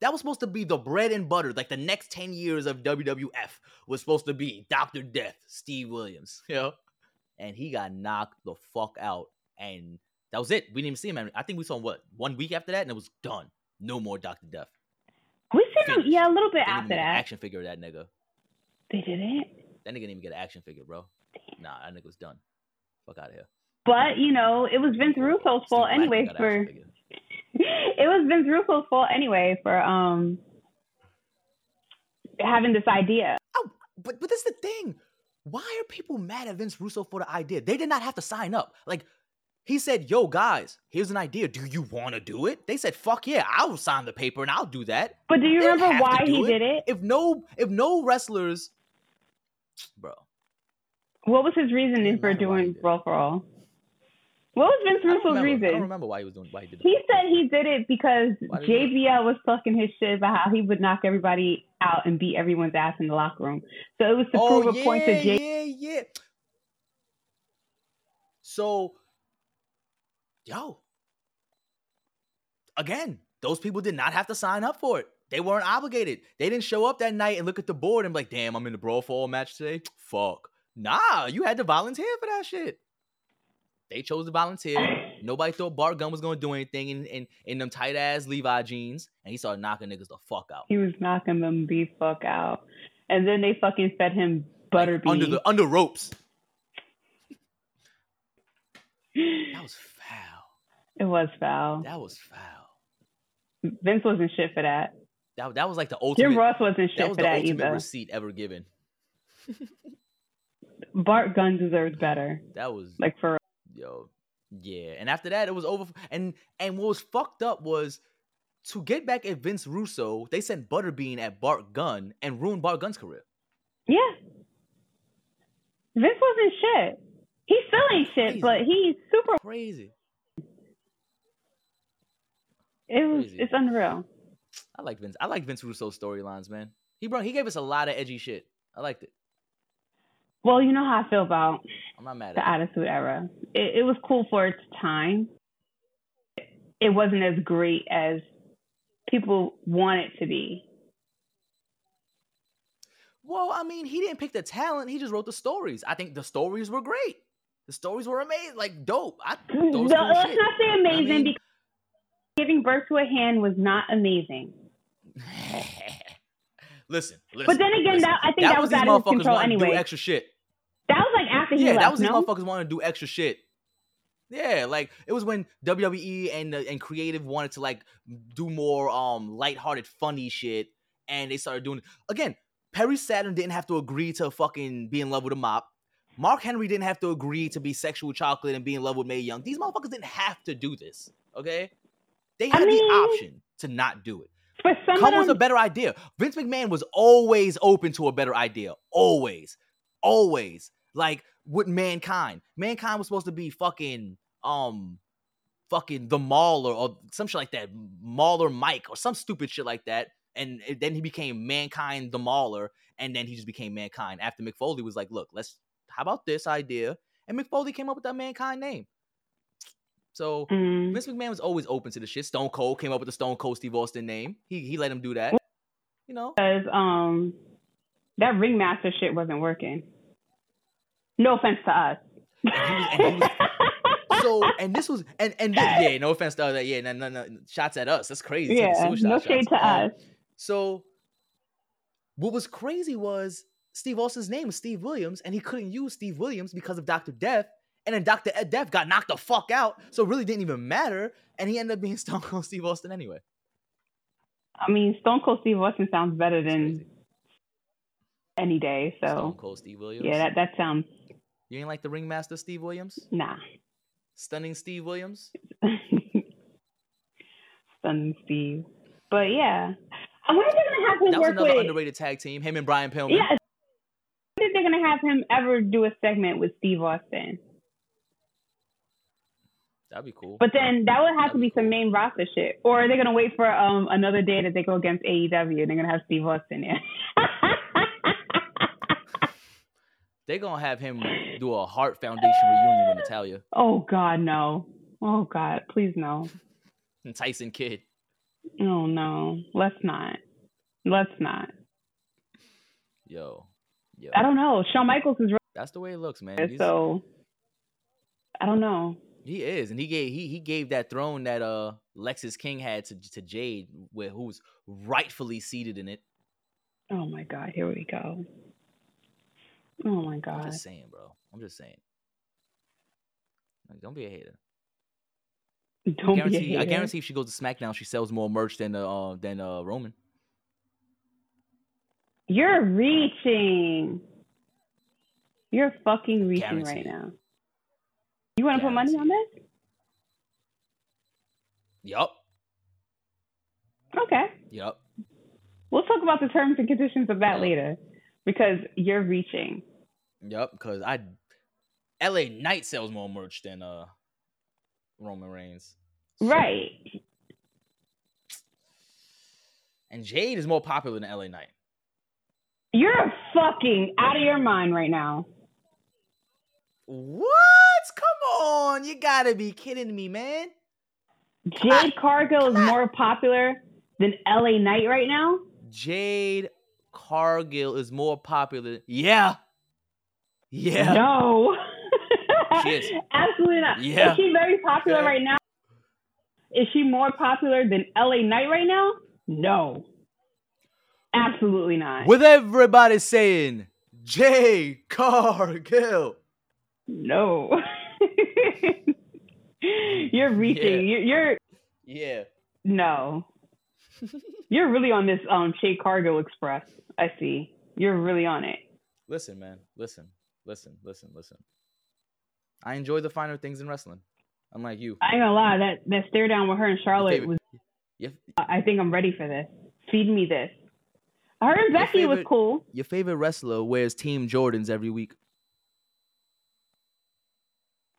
That was supposed to be the bread and butter. Like the next 10 years of WWF was supposed to be Dr. Death, Steve Williams, you know? And he got knocked the fuck out. And that was it. We didn't even see him. I think we saw him, what, one week after that? And it was done. No more Dr. Death. We seen him, yeah, a little bit they after that. action figure of that nigga. They didn't? That nigga didn't even get an action figure, bro. Damn. Nah, that nigga was done. Fuck out of here. But, you know, it was Vince Russo's fault anyway for it was Vince Russo's fault anyway for um having this idea. Oh, but but this is the thing. Why are people mad at Vince Russo for the idea? They did not have to sign up. Like He said, "Yo, guys, here's an idea. Do you want to do it?" They said, "Fuck yeah, I'll sign the paper and I'll do that." But do you They remember why he it. did it? If no, if no wrestlers, bro, What was his reasoning for matter why he doing. Brawl for All? What was Vince Russo's remember, I don't reason? remember why he was doing why he did it. He said he did it because did he do it? JBL was talking his shit about how he would knock everybody out and beat everyone's ass in the locker room. So it was to Oh prove yeah, a point to J. yeah, yeah. So, yo, again, those people did not have to sign up for it. They weren't obligated. They didn't show up that night and look at the board and be like, "Damn, I'm in the brawl for all match today." Fuck. Nah, you had to volunteer for that shit. They chose to volunteer. Nobody thought Bart Gunn was gonna do anything in, in, in them tight ass Levi jeans, and he started knocking niggas the fuck out. He was knocking them the fuck out, and then they fucking fed him Like, butterbean. under the under ropes. That was foul. It was foul. That was foul. Vince wasn't shit for that. That, that was like the ultimate. Jim Ross wasn't that shit was for the that ultimate either. receipt ever given. Bart Gunn deserves better. That was Like for yo, yeah. And after that, it was over. And and what was fucked up was to get back at Vince Russo, they sent Butterbean at Bart Gunn and ruined Bart Gunn's career. yeah. Vince wasn't shit. He still ain't shit, but he's super. Crazy. It was. Crazy. It's unreal. I like Vince. I like Vince Russo's storylines, man. He brought he gave us a lot of edgy shit. I liked it. Well, you know how I feel about I'm not mad the it. Attitude Era. It, it was cool for its time. It wasn't as great as people want it to be. Well, I mean, he didn't pick the talent. He just wrote the stories. I think the stories were great. The stories were amazing, like dope. I No, let's shit. not say amazing mean- because giving birth to a hand was not amazing. listen, listen. But then again, listen. that I think that, was these out of his control anyway. extra shit. That was like after he Yeah, left. that was these motherfuckers wanting to do extra shit. Yeah, like it was when WWE and uh, and creative wanted to like do more um lighthearted, funny shit, and they started doing again. Perry Saturn didn't have to agree to fucking be in love with a mop. Mark Henry didn't have to agree to be sexual chocolate and be in love with Mae Young. These motherfuckers didn't have to do this. Okay, they I had mean- the option to not do it. Some Come of with a better idea. Vince McMahon was always open to a better idea. Always. Always. Like with mankind. Mankind was supposed to be fucking um fucking the Mauler or some shit like that. Mauler Mike or some stupid shit like that. And then he became Mankind the Mauler. And then he just became Mankind. After Mick Foley was like, look, let's how about this idea? And Mick Foley came up with that Mankind name. So Mm. Vince McMahon was always open to the shit. Stone Cold came up with the Stone Cold Steve Austin name. He he let him do that. You know. because um that ringmaster shit wasn't working. No offense to us. And he was- and he was- So and this was and and thi- yeah, no offense to that. Yeah, no, no, no, shots at us. That's crazy. Yeah, suicide no shade to Um, us. So what was crazy was Steve Austin's name was Steve Williams, and he couldn't use Steve Williams because of Dr. Death. And then Dr. Ed Death got knocked the fuck out, so it really didn't even matter. And he ended up being Stone Cold Steve Austin anyway. I mean, Stone Cold Steve Austin sounds better than any day. So Stone Cold Steve Williams. yeah, that that sounds you ain't like the ringmaster Steve Williams? nah. Stunning Steve Williams? Stunning Steve. But yeah, I wonder if they're gonna have him That was work another with. underrated tag team. Him and Brian Pillman. Yeah, I wonder if they're gonna have him ever do a segment with Steve Austin. That'd be cool. But then that would have to That'd be be cool. some main roster shit. Or are they gonna wait for um another day that they go against AEW and they're gonna have Steve Austin there? They're gonna have him do a Heart Foundation reunion with Natalya oh God, no. Oh God, please no. and Tyson Kidd. Oh no. Let's not. Let's not. Yo, yo, I don't know. Shawn Michaels is that's the way it looks, man. so I don't know. He is, and he gave he he gave that throne that uh Lexis King had to to Jade, where who's rightfully seated in it. Oh my God, here we go. Oh my I'm God. just saying, bro. I'm just saying. Like, don't be a hater. Don't be a guarantee, I guarantee if she goes to SmackDown, she sells more merch than uh than uh Roman. You're reaching. You're fucking reaching right now. You want to put money on this? Yup. Okay. Yup. We'll talk about the terms and conditions of that later because you're reaching. Yup. Because I, L.A. Knight sells more merch than uh Roman Reigns. So, right. And Jade is more popular than LA Knight. You're fucking out of your mind right now. What? Come on. You gotta be kidding me, man. Jade Cargill is more popular than LA Knight right now? Jade Cargill is more popular. Yeah. Yeah. No. Absolutely not. Yeah. Is she very popular Okay. right now? Is she more popular than LA Knight right now? No. Absolutely not. With everybody saying Jade Cargill. No. you're reaching. You're, you're Yeah. no. you're really on this um Shea Cargo Express. I see. You're really on it. Listen, man. Listen. Listen. Listen. Listen. I enjoy the finer things in wrestling. Unlike you. I ain't gonna lie. That that stare down with her and Charlotte favorite- was. Your, I think I'm ready for this. Feed me this. Her and Becky was cool. your favorite wrestler wears Team Jordans every week.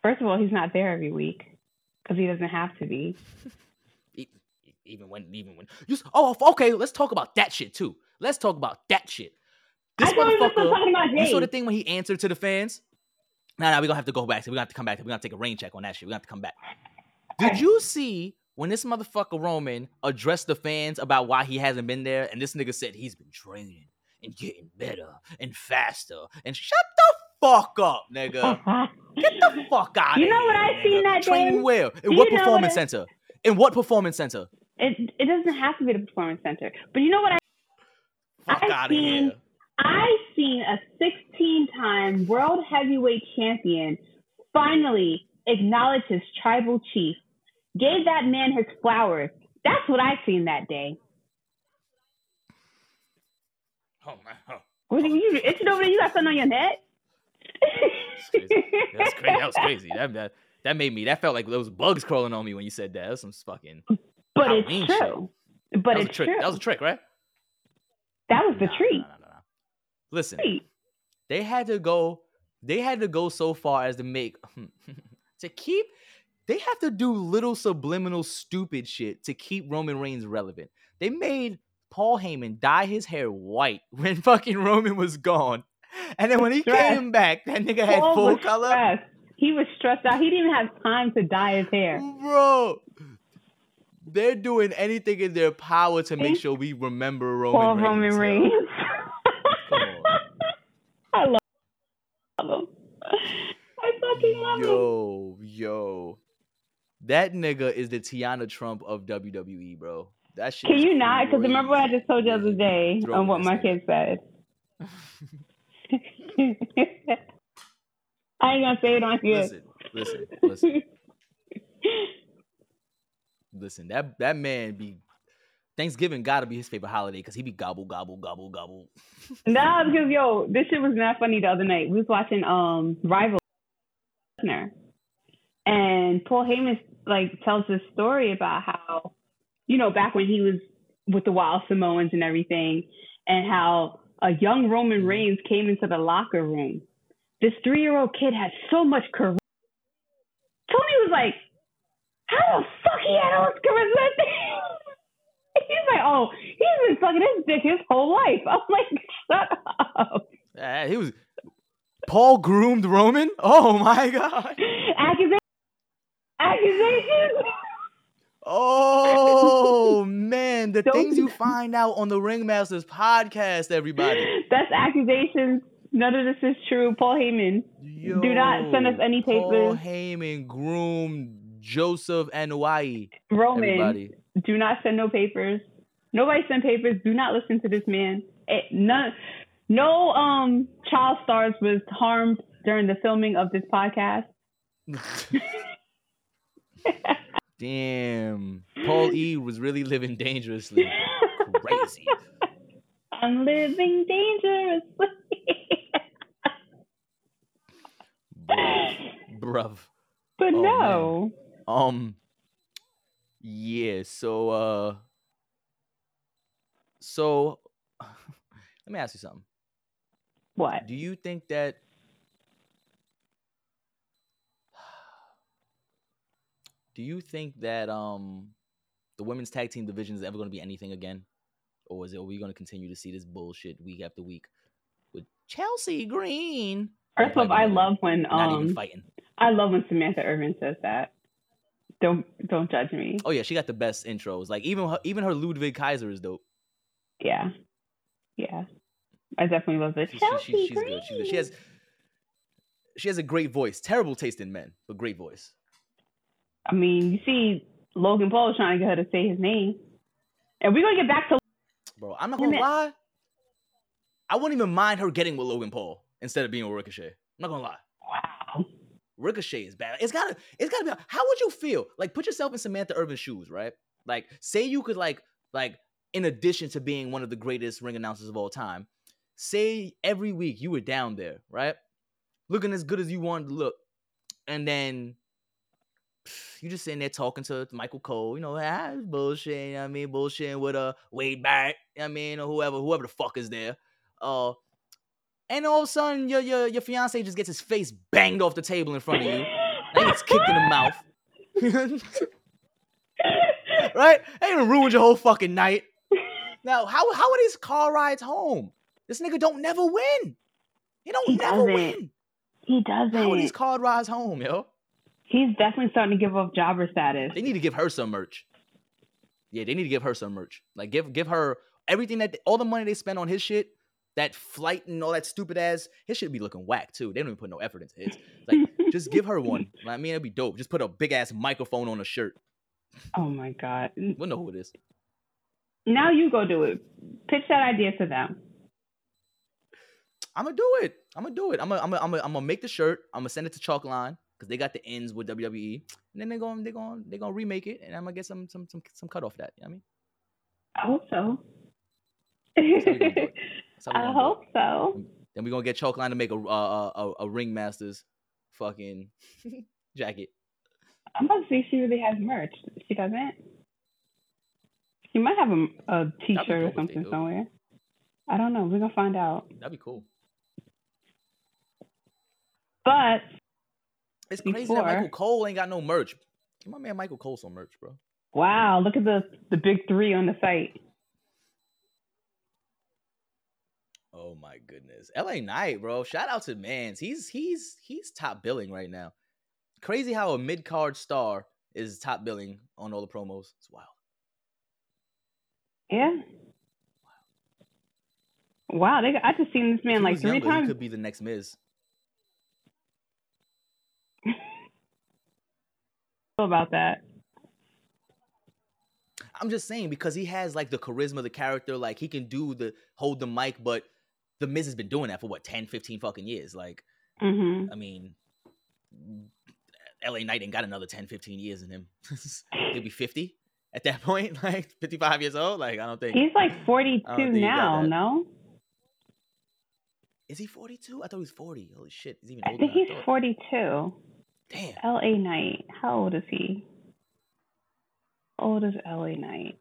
First of all, he's not there every week because he doesn't have to be. Even when, even when you. Oh, okay. Let's talk about that shit too. Let's talk about that shit. This I thought we were still motherfucker. talking about You saw the thing when he answered to the fans? Nah, nah, we're gonna have to go back. We're gonna have to come back. We're gonna take a rain check on that shit. We're gonna have to come back. Did you see when this motherfucker Roman addressed the fans about why he hasn't been there? And this nigga said he's been training and getting better and faster. And shut fuck up, nigga. Mm-hmm. Get the fuck out of You know what I seen that Training day? where? In what performance what I- center? In what performance center? It it doesn't have to be the performance center, but you know what? I Fuck out seen- here. I've seen a 16-time world heavyweight champion finally acknowledge his tribal chief, gave that man his flowers. That's what I seen that day. Oh my. Oh. Was you, you itching over there? You got something on your neck? That's crazy. That was crazy. That, that that made me. That felt like those bugs crawling on me when you said that. That was some fucking. But Halloween it's true. But that was it's a trick. true. That was a trick, right? That was the Nah, treat. nah, nah. Listen, Treat. they had to go. They had to go so far as to make to keep. They have to do little subliminal stupid shit to keep Roman Reigns relevant. They made Paul Heyman dye his hair white when fucking Roman was gone, and then when he Stress. came back, that nigga had full color. stressed. He was stressed out. He didn't even have time to dye his hair. Bro, they're doing anything in their power to make sure we remember Roman Paul Reigns. Roman yo. Reigns. I love him. I fucking love him. Yo, yo. That nigga is the Tiana Trump of WWE, bro. That shit. Can you not? Because remember what I just told you the other day on what my kid said. I ain't gonna say it on here. Listen, listen, listen, listen. That that man be Thanksgiving gotta be his favorite holiday because he be gobble, gobble, gobble, gobble. nah, because yo, this shit was not funny the other night. We was watching um Rival and Paul Heyman like tells this story about how, you know, back when he was with the Wild Samoans and everything, and how a young Roman Mhm. Reigns came into the locker room. This three-year-old kid had so much charisma. Tony was like, "How the fuck he had all this charisma?" He's like, "Oh, he's been sucking his dick his whole life." I'm like, "Shut up." Ah, he was Paul groomed Roman. Oh my god. Accusation. Accusations. Oh man, the things you find out on the Ringmasters podcast, everybody. That's accusations. None of this is true. Paul Heyman. Do not send us any papers. Paul. Heyman groomed Joseph Anoa'i. Roman. Everybody. Do not send no papers. Nobody send papers. Do not listen to this man. Eh, none, no um child stars was harmed during the filming of this podcast. Damn. Paul E was really living dangerously. Crazy. I'm living dangerously. Bruv. Bruv. but Oh, no. Um Yeah, so uh so let me ask you something. What? Do you think that Do you think that um the women's tag team division is ever going to be anything again? Or is it are we going to continue to see this bullshit week after week with Chelsea Green? First off, I love when not um even fighting. I love when Samantha Irvin says that. Don't don't judge me. Oh yeah, she got the best intros. Like even her, even her Ludwig Kaiser is dope. Yeah, yeah. I definitely love this. She, she, Chelsea she, she's Green. good. She's good. She has she has a great voice. Terrible taste in men, but great voice. I mean, you see Logan Paul trying to get her to say his name, and we're gonna get back to Bro, I'm not gonna lie. I wouldn't even mind her getting with Logan Paul instead of being with Ricochet. I'm not gonna lie. wow. Ricochet is bad. It's gotta, it's gotta be. How would you feel? Like, put yourself in Samantha Irvin's shoes, right? Like, say you could, like, like, in addition to being one of the greatest ring announcers of all time, say every week you were down there, right, looking as good as you wanted to look, and then you just sitting there talking to Michael Cole, you know, ah, bullshit. You know what I mean, bullshit with a Wade Barrett. You know what I mean, or whoever, whoever the fuck is there. Uh, and all of a sudden, your your your fiance just gets his face banged off the table in front of you. And he gets kicked in the mouth. right? That even ruined your whole fucking night. Now, how how are these car rides home? This nigga don't never win. He don't He never doesn't. win. He How are doesn't. these car rides home, yo? He's definitely starting to give up jobber status. They need to give her some merch. Yeah, they need to give her some merch. Like give give her everything that all the money they spend on his shit, that flight and all that stupid ass, his shit be looking whack too. They don't even put no effort into his. Like just give her one. I mean, it'd be dope. Just put a big ass microphone on a shirt. oh my god. We'll know who it is. Now you go do it. Pitch that idea to them. I'm gonna do it. I'm gonna do it. I'm gonna, I'm gonna, I'm gonna, I'm gonna make the shirt. I'm gonna send it to Chalk Line because they got the ends with WWE, and then they're going, they're going, they're gonna remake it, and I'm gonna get some, some, some, some cut off that. You know what I mean, I hope so. That's how we gonna do it. That's how we I hope so. Then we're gonna get Chalk Line to make a, a, a, a ringmasters fucking jacket. I'm about to see if she really has merch. She doesn't. She might have a, a T-shirt or if they something somewhere. I don't know. We're gonna find out. That'd be cool. But It's crazy Before- that Michael Cole ain't got no merch. Give my man Michael Cole some merch, bro. wow, look at the the big three on the site. Oh my goodness. LA Knight, bro. Shout out to Mans. He's he's he's top billing right now. Crazy how a mid card star is top billing on all the promos. It's wild. Yeah. Wow, they I just seen this man he like three younger, He times. could be the next Miz. About that. I'm just saying because he has like the charisma, the character, like he can do the hold the mic, but the Miz has been doing that for what 10, 15 fucking years. Like, hmm I mean, LA Knight ain't got another 10, 15 years in him. He'll be 50 at that point, like 55 years old. Like, I don't think. He's like 42 don't think he got now, no? Is he 42? I thought he was 40. Holy shit. He's even I older think he's I 42. Damn. LA Knight. How old is he? How old is LA Knight?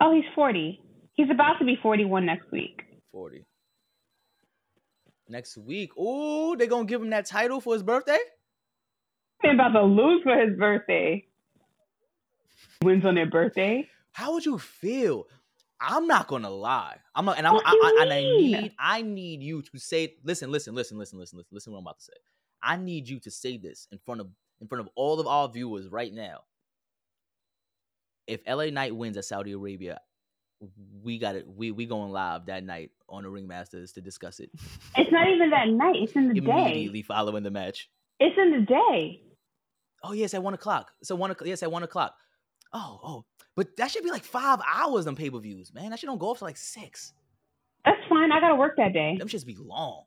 Oh, he's 40. He's about to be 41 next week. 40. Next week. Ooh, they gonna give him that title for his birthday? He's about to lose for his birthday. Wins on their birthday. How would you feel? I'm not gonna lie. I'm not, and I'm, I, I- and I need, I need you to say, listen, listen, listen, listen, listen, listen, listen. What I'm about to say. I need you to say this in front of, in front of all of our viewers right now. If LA Knight wins at Saudi Arabia, we got it. We we going live that night on the Ringmasters to discuss it It's not even that night. It's in the day. immediately following the match. It's in the day. Oh yes, at one o'clock. So one o'clock. Yes, at one o'clock. Oh oh, but that should be like five hours on pay per views, man. That should don't go off to like six. That's fine. I gotta work that day. Them shits be long.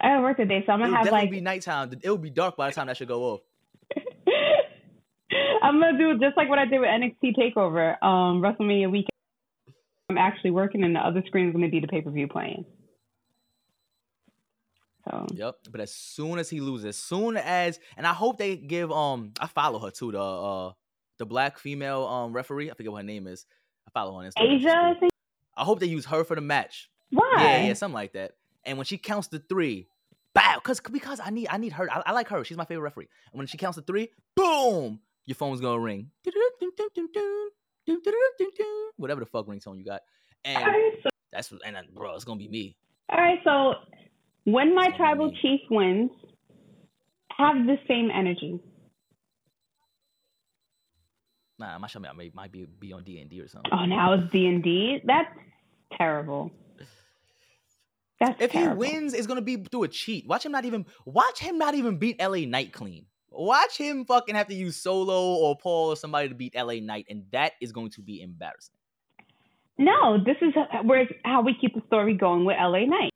I don't work that day, so I'm It'll gonna have definitely like be nighttime. It'll be dark by the time that should go off. I'm gonna do just like what I did with NXT Takeover, um, WrestleMania weekend. I'm actually working, and the other screen is gonna be the pay per view playing. So Yep. But as soon as he loses, as soon as, and I hope they give um, I follow her too, the uh, the black female um referee. I forget what her name is. I follow her on Instagram. Aja, I think. I hope they use her for the match. Why? Yeah, yeah, something like that. And when she counts the three, bow, because because I need I need her. I, I like her. She's my favorite referee. And when she counts the three, boom, your phone's gonna ring. Whatever the fuck ringtone you got, and right, so, that's and then, bro, it's gonna be me. all right, so when my It's gonna be tribal chief wins, have the same energy. Nah, my show might might be be on D and D or something. Oh, now it's D and D. That's terrible. That's If he wins, it's gonna be through a cheat. Watch him not even watch him not even beat LA Knight clean. Watch him fucking have to use Solo or Paul or somebody to beat LA Knight, and that is going to be embarrassing. No, this is where it's how we keep the story going with LA Knight.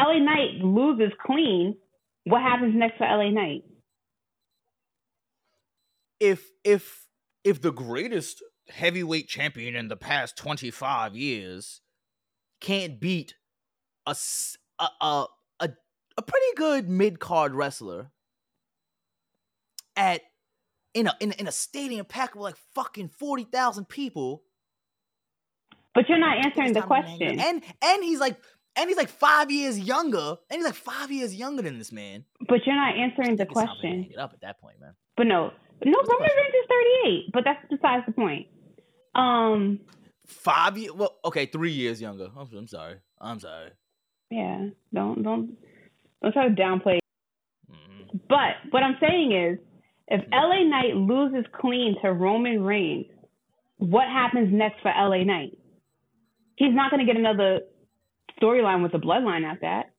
LA Knight loses clean. What happens next for LA Knight? If if if the greatest heavyweight champion in the past 25 years can't beat a a a, a, pretty good mid-card wrestler at in a in, a- in a stadium packed with like fucking 40,000 people But you're not answering the time to hang it question. And and he's like and he's like five years younger. And he's like five years younger than this man. But you're not answering the I think it's time to question. it up at that point, man. But no, no, What's Roman? Reigns is 38. But that's besides the point. Um, Five years. Well, okay, three years younger. I'm, I'm sorry. I'm sorry. Yeah, don't don't don't try to downplay. Mhm. But what I'm saying is, if Mhm. LA Knight loses clean to Roman Reigns, what happens next for LA Knight? He's not going to get another storyline with the bloodline at that.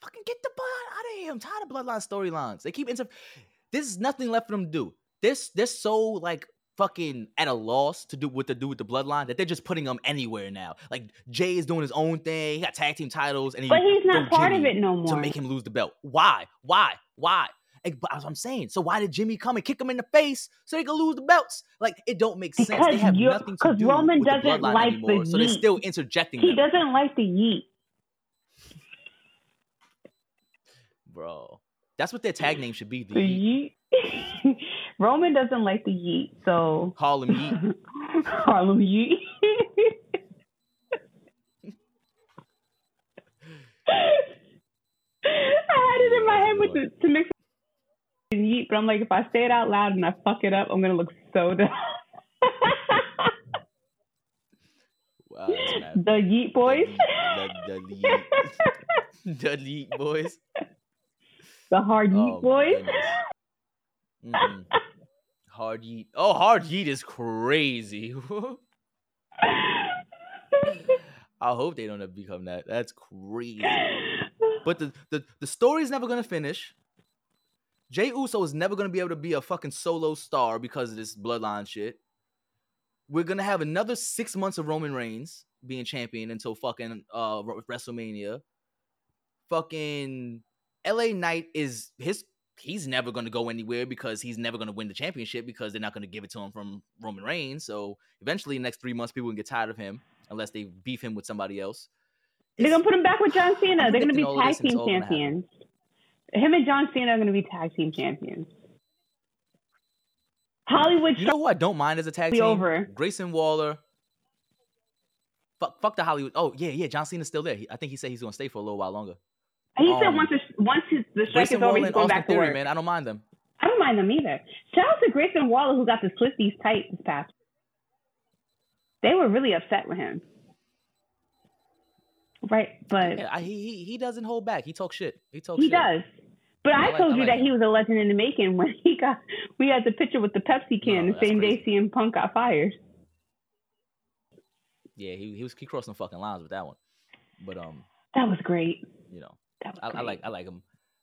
Fucking get the blood out of here. I'm tired of bloodline storylines. They keep inter. There's nothing left for them to do. This they're so like fucking at a loss to do what to do with the bloodline that they're just putting them anywhere now. Like Jay is doing his own thing. He got tag team titles, and he But he's not part of it no more. to make him lose the belt. Why? Why? Why? Like, as I'm saying, so why did Jimmy come and kick him in the face so they could lose the belts? Like, it don't make sense. They Because have nothing to do Roman with doesn't bloodline like the anymore. So they're still interjecting He them, doesn't like the yeet. bro. That's what their tag name should be. The The Yeet. yeet. Roman doesn't like the yeet, so Harlem Yeet. Harlem yeet. I had it in my head with the, to mix and yeet, but I'm like, if I say it out loud and I fuck it up, I'm gonna look so dumb. Wow, the yeet boys. The, the, the, Yeet. the Yeet boys. the hard yeet Oh, boys. Mm-mm. Hard Yeet. Oh, Hard Yeet is crazy. I hope they don't become that. That's crazy. But the, the, the story's never gonna finish. Jay Uso is never gonna be able to be a fucking solo star because of this bloodline shit. We're gonna have another six months of Roman Reigns being champion until fucking uh WrestleMania. Fucking LA Knight is his he's never gonna go anywhere because he's never gonna win the championship because they're not gonna give it to him from Roman Reigns. So eventually, in the next three months, people can get tired of him unless they beef him with somebody else. They're gonna put him back with John Cena. They're gonna be predicting all of tag this and it's team all gonna happen. champions. Him and John Cena are gonna be tag team champions. Hollywood You know who I don't mind as a tag team? over. Grayson Waller. Fuck, fuck the Hollywood. Oh yeah, yeah. John Cena's still there. He- I think he said he's gonna stay for a little while longer. He said Um, once the, once his, the strike is over, he's going back to work. man. I don't mind them. I don't mind them either. Shout out to Grayson Waller who got the Swifties tight this past. They were really upset with him. Right, but Yeah, I, he, he he doesn't hold back. He talks shit. He talks he shit. does. But I I, like- told I you like that he was a legend in the making when he got we had the picture with the Pepsi can No, the same day crazy. CM Punk got fired. Yeah, he he was he crossed some fucking lines with that one. But um, That was great. you know, I, I like I like him.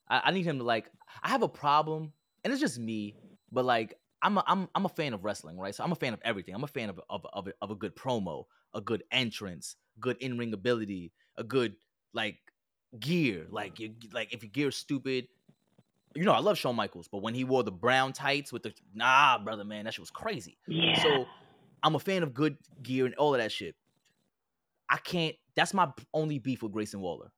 I, I need him to like. I have a problem, and it's just me. But like, I'm a, I'm I'm a fan of wrestling, right? So I'm a fan of everything. I'm a fan of of of, a- of a good promo, a good entrance, good in ring ability, a good like gear. Like you like if your gear's stupid. You know, I love Shawn Michaels, but when he wore the brown tights with the nah, brother, man, that shit was crazy. Yeah. So I'm a fan of good gear and all of that shit. I can't. That's my only beef with Grayson Waller.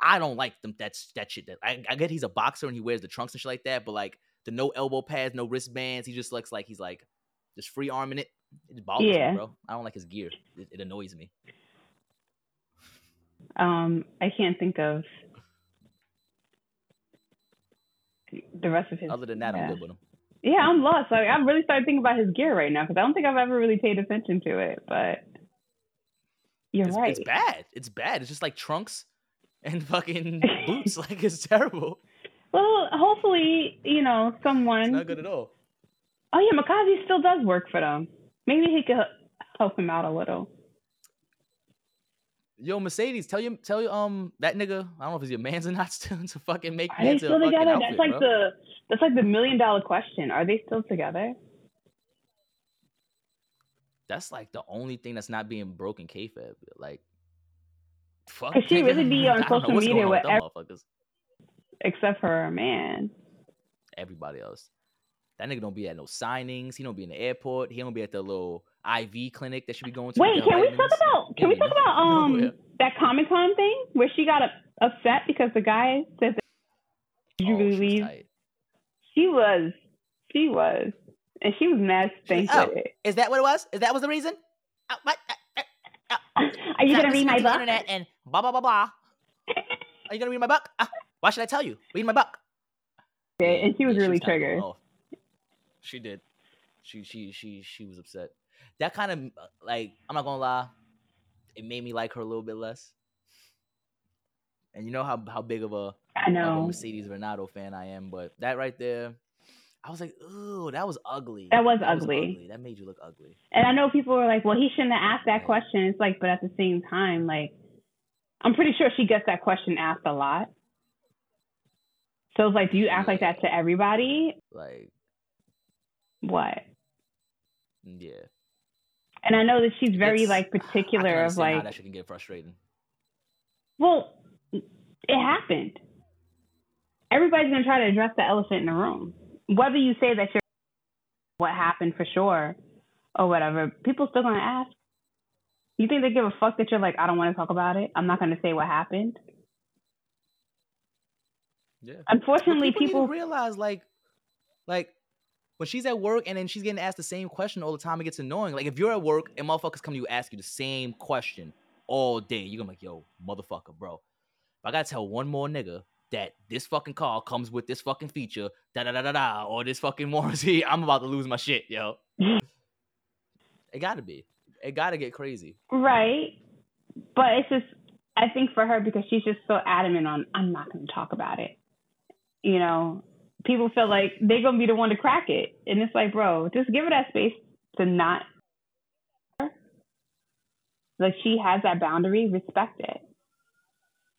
I don't like them. That's that shit. That I, I get he's a boxer and he wears the trunks and shit like that, but like the no elbow pads, no wristbands. He just looks like he's like just free arming it. It bothers Yeah. me, bro. I don't like his gear. It, it annoys me. Um, I can't think of the rest of his. Other than that, yeah. I'm good with him. Yeah, I'm lost. Like I'm really starting to think about his gear right now because I don't think I've ever really paid attention to it. But you're It's, right. it's bad. It's bad. It's just like trunks and fucking boots. Like it's terrible. Well, hopefully, you know, It's someone. not good at all. Oh yeah, Makazi still does work for them. Maybe he could help him out a little. Yo, Mercedes, tell you, tell you, um, that nigga. I don't know if he's your man's or not still to fucking make Are they still together? outfit, that's like bro. the that's like the million dollar question. Are they still together? That's like the only thing that's not being broken kayfabe. Like, fuck. 'Cause she really be on I don't know social media with them motherfuckers. Except for her man. Everybody else. That nigga don't be at no signings. He don't be in the airport. He don't be at the little IV clinic that should be going to. Wait, can we talk about can we talk about um Yeah. that Comic Con thing where she got up, upset because the guy said that did you Oh, she leave? She was, she was, and she was mad Oh. with it. Is that what it was? Is that was the reason? Uh, what? Are you gonna read my book? Internet and blah blah blah blah. Are you gonna read my book? Ah, why should I tell you? Read my book. Yeah, and she was Yeah, really triggered. off. She did. She she she she was upset. That kind of like I'm not gonna lie, it made me like her a little bit less. And you know how how big of a, I of a know Mercedes Varnado fan I am, but that right there, I was like, ooh, that was ugly. That was ugly. That made you look ugly. And I know people were like, well, he shouldn't have asked that Yeah. question. It's like, but at the same time, like, I'm pretty sure she gets that question asked a lot. So it's like, do you act like that to everybody? Like, What? yeah. And I know that she's very It's- like particular of like, that shit can get frustrating. well, it happened. Everybody's gonna try to address the elephant in the room. Whether you say that you're what happened for sure or whatever, people still gonna ask. You think they give a fuck that you're like, I don't want to talk about it. I'm not gonna say what happened. Yeah. But Unfortunately, people, people realize like like when she's at work and then she's getting asked the same question all the time, it gets annoying. Like if you're at work and motherfuckers come to you ask you the same question all day, you're gonna be like, yo, motherfucker, bro. If I gotta tell one more nigga that this fucking car comes with this fucking feature, da da da da da, or this fucking warranty, I'm about to lose my shit, yo. it gotta be. It gotta get crazy. Right. But it's just, I think for her, because she's just so adamant on, I'm not going to talk about it. You know, people feel like they're going to be the one to crack it. And it's like, bro, just give her that space to not. Like she has that boundary, respect it.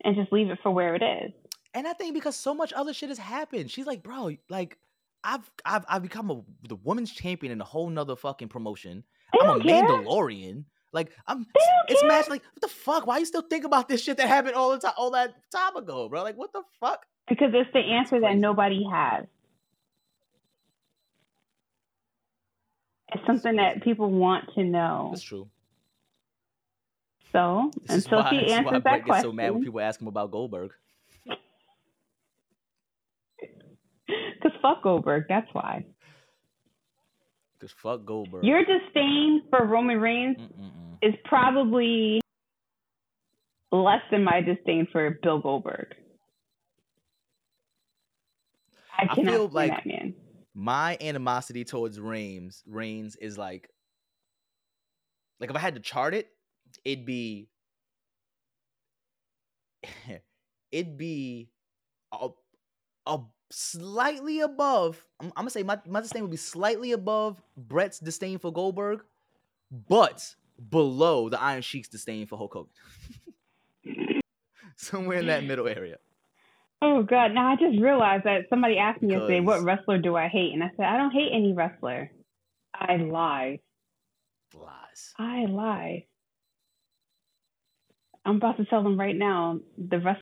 And just leave it for where it is. And I think because so much other shit has happened, she's like, bro, like I've I've I've become a the women's champion in a whole nother fucking promotion. They I'm a care. Mandalorian. Like I'm it's care. match like what the fuck? Why you still think about this shit that happened all the time all that time ago, bro? Like what the fuck? Because it's the answer that nobody has. It's something that people want to know. That's true. So This is until why, she answers that question, so mad when people ask him about Goldberg. because fuck Goldberg, that's why. Cause fuck Goldberg. Your disdain for Roman Reigns Mm-mm-mm. is probably less than my disdain for Bill Goldberg. I I cannot feel like- that man. my animosity towards Reigns, Reigns is like, like if I had to chart it, it'd be, it'd be a, a slightly above. I'm, I'm gonna say my my disdain would be slightly above Bret's disdain for Goldberg, but below the Iron Sheik's disdain for Hulk Hogan. Somewhere in that middle area. Oh god! Now I just realized that somebody asked me yesterday, "What wrestler do I hate?" And I said, "I don't hate any wrestler." I lie." Lies. I lie. I'm about to tell them right now. The wrestler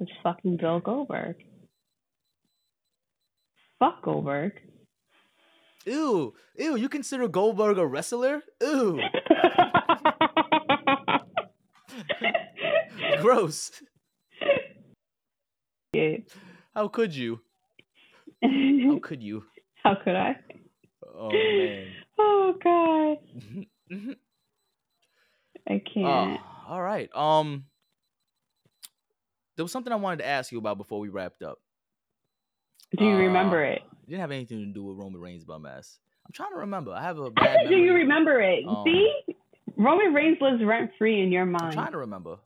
is fucking Bill Goldberg. Fuck Goldberg. Ew, ew. You consider Goldberg a wrestler? Ew. Gross. Yeah. How could you? How could you? How could I? Oh man. Oh god. I can't. Uh, all right. Um, there was something I wanted to ask you about before we wrapped up. Do you uh, remember it? It didn't have anything to do with Roman Reigns bum ass. I'm trying to remember. I have a bad Do you remember it? Um, See, Roman Reigns lives rent free in your mind. I'm trying to remember.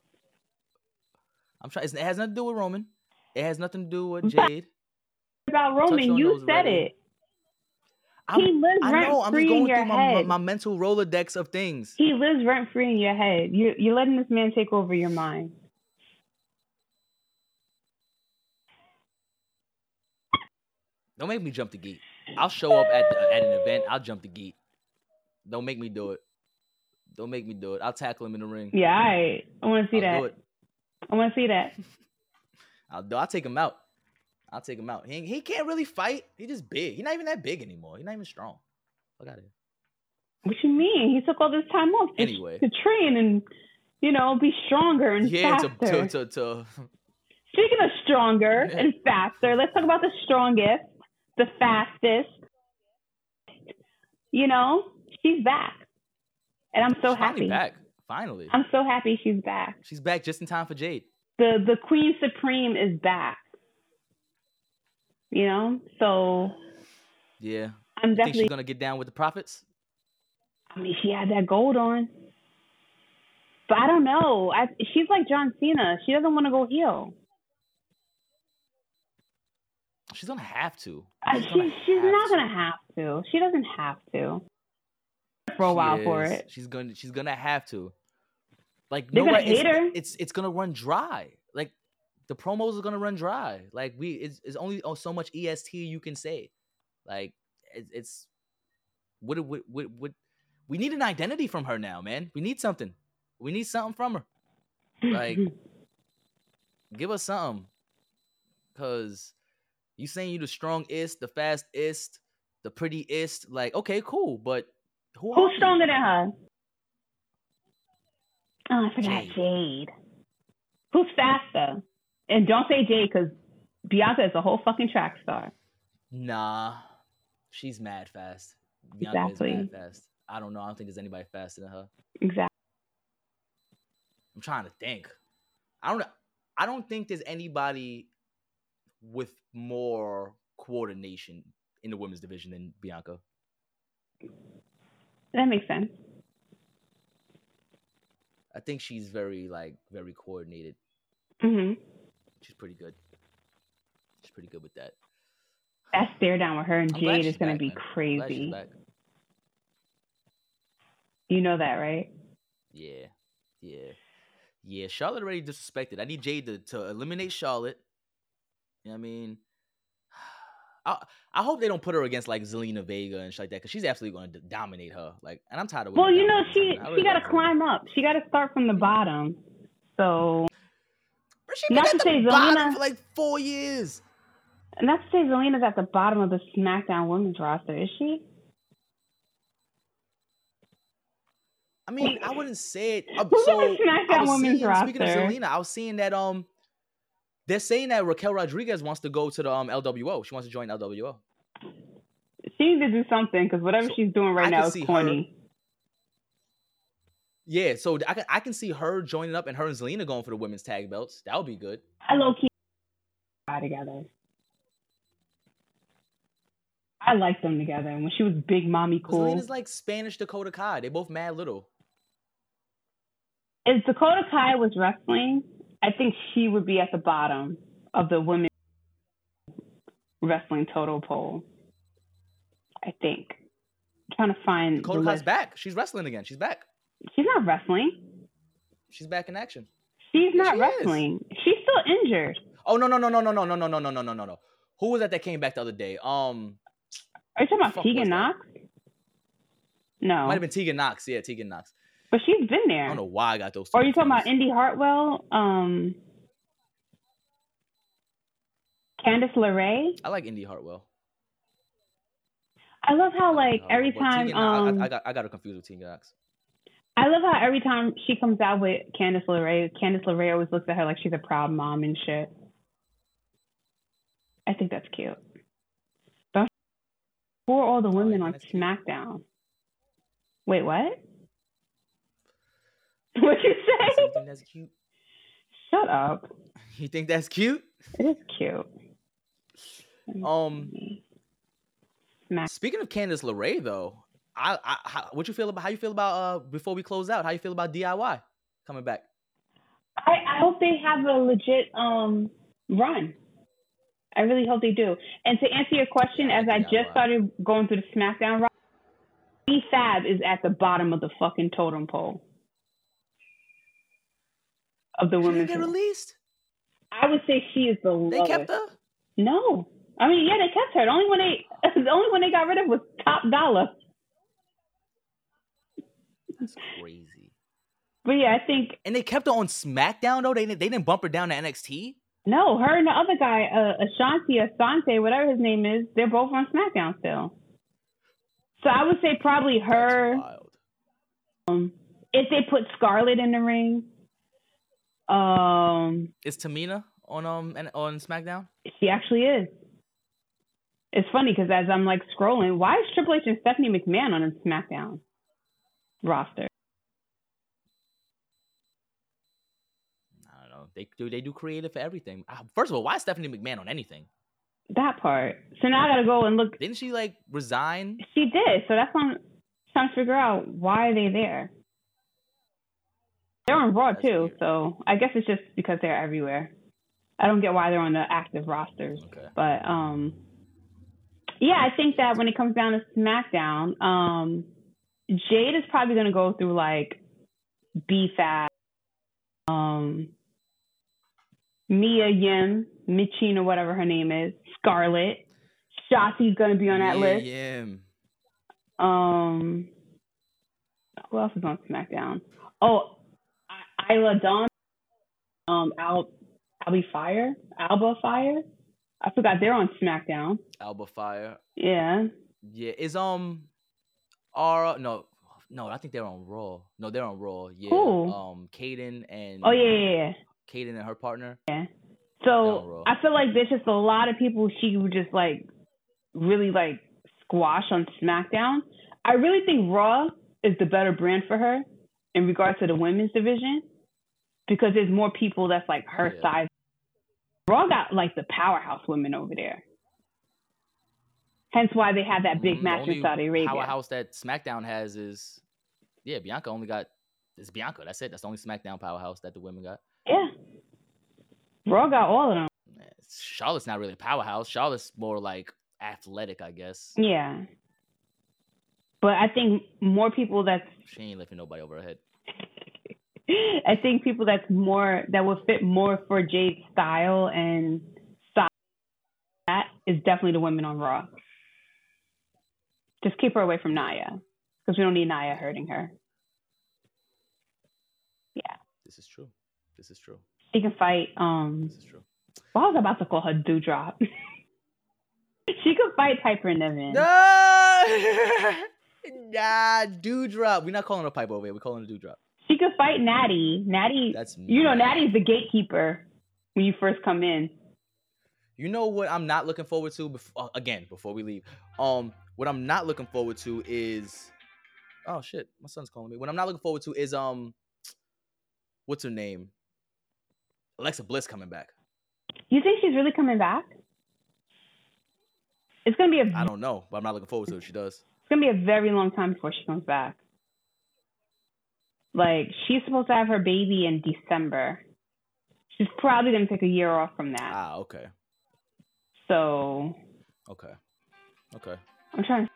I'm trying. It has nothing to do with Roman. It has nothing to do with Jade. About Roman, you said already. it. I'm, he lives I rent know. I'm just free going in your through my, my head. my mental rolodex of things. He lives rent free in your head. You you're letting this man take over your mind. Don't make me jump the gate. I'll show up at the, at an event. I'll jump the gate. Don't make me do it. Don't make me do it. I'll tackle him in the ring. Yeah, I I want to see I'll that. I want to see that. I'll do. I'll take him out. I'll take him out. He he can't really fight. He just big. He's not even that big anymore. He's not even strong. Out of here. What you mean? He took all this time off to, Anyway. to train and you know be stronger and Yeah, to, faster. to, to, to Speaking of stronger Yeah. and faster, let's talk about the strongest, the fastest. You know, she's back, and I'm so she's happy. back. Finally, I'm so happy she's back. she's back just in time for Jade. The the Queen Supreme is back. You know, so Yeah, I'm you think definitely. gonna get down with the prophets? I mean, she had that gold on, but I don't know. I, she's like John Cena. She doesn't want to go heel. She's gonna have to. Uh, she's gonna she's have not to. gonna have to. She doesn't have to. For a She while for it. She's gonna she's gonna have to. Like They're no gonna way- it's, her. it's it's gonna run dry. Like the promos are gonna run dry. Like we it's, it's only oh, so much EST you can say. Like it, it's what what what what we need an identity from her now, man. We need something. We need something from her. Like give us something. Cause you saying you the strongest, the fastest, the prettiest. Like okay, cool, but who are Who's stronger than her? Oh, I forgot Jade. Jade. Who's faster? And don't say Jade because Bianca is a whole fucking track star. Nah, she's mad fast. Bianca Exactly. is mad fast. I don't know. I don't think there's anybody faster than her. Exactly. I'm trying to think. I don't. I don't think there's anybody with more coordination in the women's division than Bianca. That makes sense. I think she's very like very coordinated. hmm She's pretty good. She's pretty good with that. That stare down with her and I'm Jade is going to be man. Crazy. You know that, right? Yeah, yeah, yeah. Charlotte already disrespected. I need Jade to, to eliminate Charlotte. You know what I mean? I I hope they don't put her against like Zelina Vega and shit like that because she's absolutely going to dominate her. Like, and I'm tired of. Well, you know, she really she got to climb up. She got to start from the bottom. So, Bro, she been Not to say bottom Zelina- for like four years. not to say Zelina's at the bottom of the SmackDown Women's roster, is she? I mean, I wouldn't say it. Uh, Who's so the SmackDown I was Women's seeing, Speaking of roster? Zelina, I was seeing that um, they're saying that Raquel Rodriguez wants to go to the um LWO. She wants to join LWO. She needs to do something because whatever So, she's doing right I now is see her- corny. Yeah, so I can I can see her joining up and her and Zelina going for the women's tag belts. That would be good. I low key together. I like them together. And when she was big mommy cool. Zelina's like Spanish Dakota Kai. They both mad little. if Dakota Kai was wrestling, I think she would be at the bottom of the women wrestling total poll. I think. I'm trying to find Dakota Kai's back. She's wrestling again. She's back. She's not wrestling. She's back in action. She's Yes, not she is. wrestling. She's still injured. Oh no no no no no no no no no no no no no no. Who was that that came back the other day? Um, Are you talking about Tegan? Nox? No, might have been Tegan Nox. Yeah, Tegan Nox. But she's been there. I don't know why I got those. Or are you talking about. Indy Hartwell? Um, Candice LeRae? I like Indy Hartwell. I love how like every time Tegan um I, I got I got her confused with Tegan Nox. I love how every time she comes out with Candice LeRae, Candice LeRae always looks at her like she's a proud mom and shit. I think that's cute. Who are all the Oh, women you on that's cute? SmackDown? Wait, what? What'd you say? you think that's cute? Shut up. You think that's cute? It is cute. Um. Smack. speaking of Candice LeRae, though, I, I how, what you feel about how you feel about uh before we close out? How you feel about DIY coming back? I, I hope they have a legit um run. I really hope they do. And to answer your question, Yeah, as I just started going through the SmackDown Fab is at the bottom of the fucking totem pole of the She didn't get released. I would say she is the They lowest. kept her. No, I mean yeah, they kept her. The only one they the only one they got rid of was Top Dolla. That's crazy. But yeah, I think And they kept her on SmackDown though. They didn't they didn't bump her down to NXT. no, her and the other guy, uh, Ashanti, Asante, whatever his name is, they're both on SmackDown still. So I would say probably her. Um, if they put Scarlett in the ring, um, Is Tamina on um and on SmackDown? she actually is. It's funny because as I'm like scrolling, why is Triple H and Stephanie McMahon on a SmackDown roster? I don't know. They do they do creative for everything. Uh, First of all, why is Stephanie McMahon on anything? That part. So now I gotta go and look. Didn't she like resign? She did. So that's why I'm trying to figure out why are they there. They're on Raw too, so I guess it's just because they're everywhere. I don't get why they're on the active rosters. Okay. But um yeah, I think that when it comes down to SmackDown, um Jade is probably gonna go through like B Fab, um Mia Yim, Michin or whatever her name is, Scarlett. Shotzi's gonna be on that yeah, list. Yeah. Um who else is on SmackDown? Oh Isla Dawn, um Al Alba Fire, Alba Fire. I forgot they're on SmackDown. Alba Fire. Yeah. Yeah. Is um Aura no no, I think they're on Raw. No, they're on Raw. Yeah. Who? Um Kayden and Oh yeah, yeah, yeah. Kayden and her partner. Yeah. So I feel like there's just a lot of people she would just like really like squash on SmackDown. I really think Raw is the better brand for her in regards to the women's division because there's more people that's like her Yeah. size. Raw got like the powerhouse women over there. Hence why they have that big Mhm, the match in Saudi Arabia. Powerhouse that SmackDown has is yeah, Bianca only got it's Bianca. That's it. That's the only SmackDown powerhouse that the women got. Yeah. Raw got all of them. Charlotte's not really a powerhouse. Charlotte's more like athletic, I guess. Yeah. But I think more people that's She ain't lifting nobody over her head. I think people that's more that would fit more for Jade's style and style that is definitely the women on Raw. Just keep her away from Nia because we don't need Nia hurting her. Yeah. This is true. This is true. She can fight. Um, This is true. well, I was about to call her Doudrop. she could fight Piper Niven. No! nah, Doudrop. We're not calling her pipe over here. We're calling her Doudrop. She could fight Natty. Natty, That's you know. Natty's the gatekeeper when you first come in. You know what I'm not looking forward to before again before we leave. Um, what I'm not looking forward to is, oh shit, my son's calling me. What I'm not looking forward to is um, what's her name? Alexa Bliss coming back. You think she's really coming back? It's gonna be a I don't know, but I'm not looking forward to it. if She does. it's gonna be a very long time before she comes back. Like she's supposed to have her baby in December. She's probably gonna take a year off from that. Ah, okay, So okay, okay. I'm trying.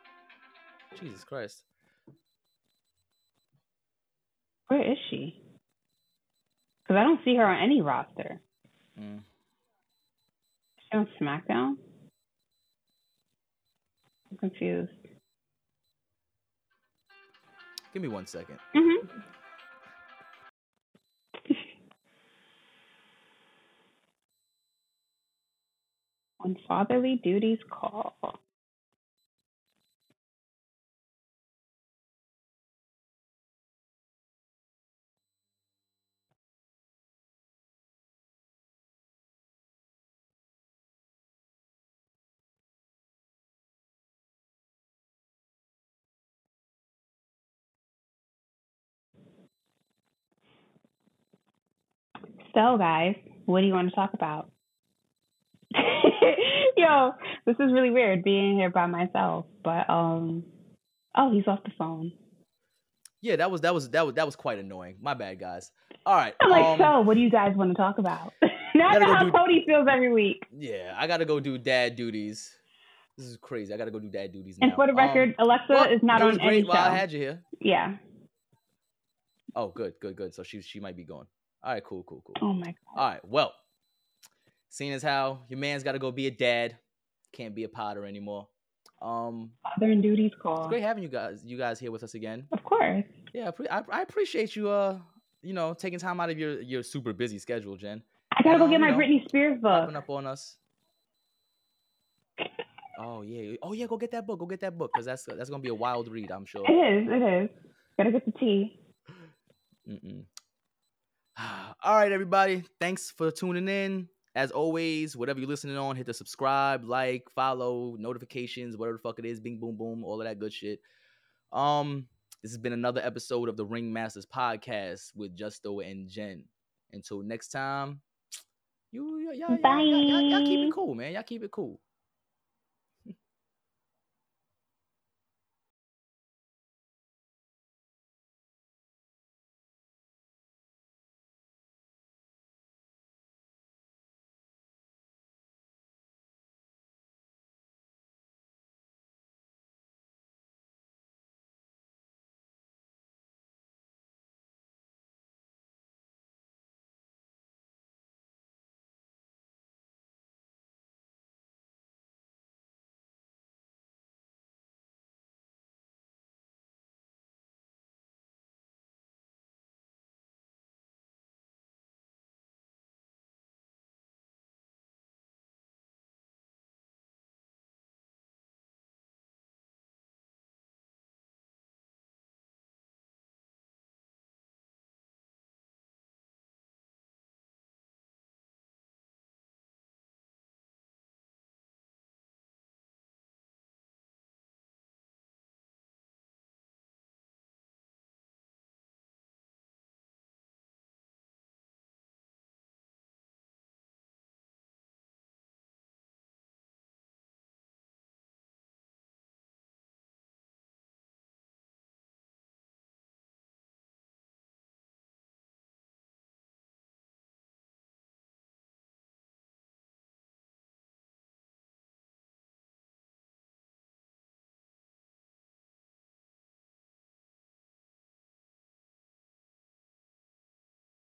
Jesus Christ. Where is she? Because I don't see her on any roster. Mm. Is she on SmackDown? I'm confused. Give me one second. Mm-hmm. on fatherly duties call So, guys, what do you want to talk about? Yo, this is really weird being here by myself. But um, oh, he's off the phone. Yeah, that was that was that was that was quite annoying. My bad, guys. All right. I'm like, um, so what do you guys want to talk about? Not how do, Cody feels every week. Yeah, I gotta go do dad duties. This is crazy. I gotta go do dad duties now. And for the record, um, Alexa well, is not on great any show. I had you here. Yeah. Oh, good, good, good. So she she might be gone. All right, cool, cool, cool. Oh my god. All right, well, seeing as how your man's got to go be a dad, can't be a potter anymore. Um, father and duties call. It's great having you guys, you guys here with us again. Of course. Yeah, I, I appreciate you. Uh, you know, taking time out of your your super busy schedule, Jen. I gotta and, go um, get my know, Britney Spears book. Popping up on us. Oh yeah, oh yeah, go get that book. Go get that book because that's that's gonna be a wild read, I'm sure. It is. It is. Gotta get the tea. Mm-mm. All right, everybody. Thanks for tuning in. As always, whatever you're listening on, hit the subscribe, like, follow, notifications, whatever the fuck it is, bing, boom, boom, all of that good shit. Um, this has been another episode of the Ringmasters podcast with Justo and Jen. Until next time, you y'all, y'all, y'all, y'all, y'all keep it cool, man. Y'all keep it cool.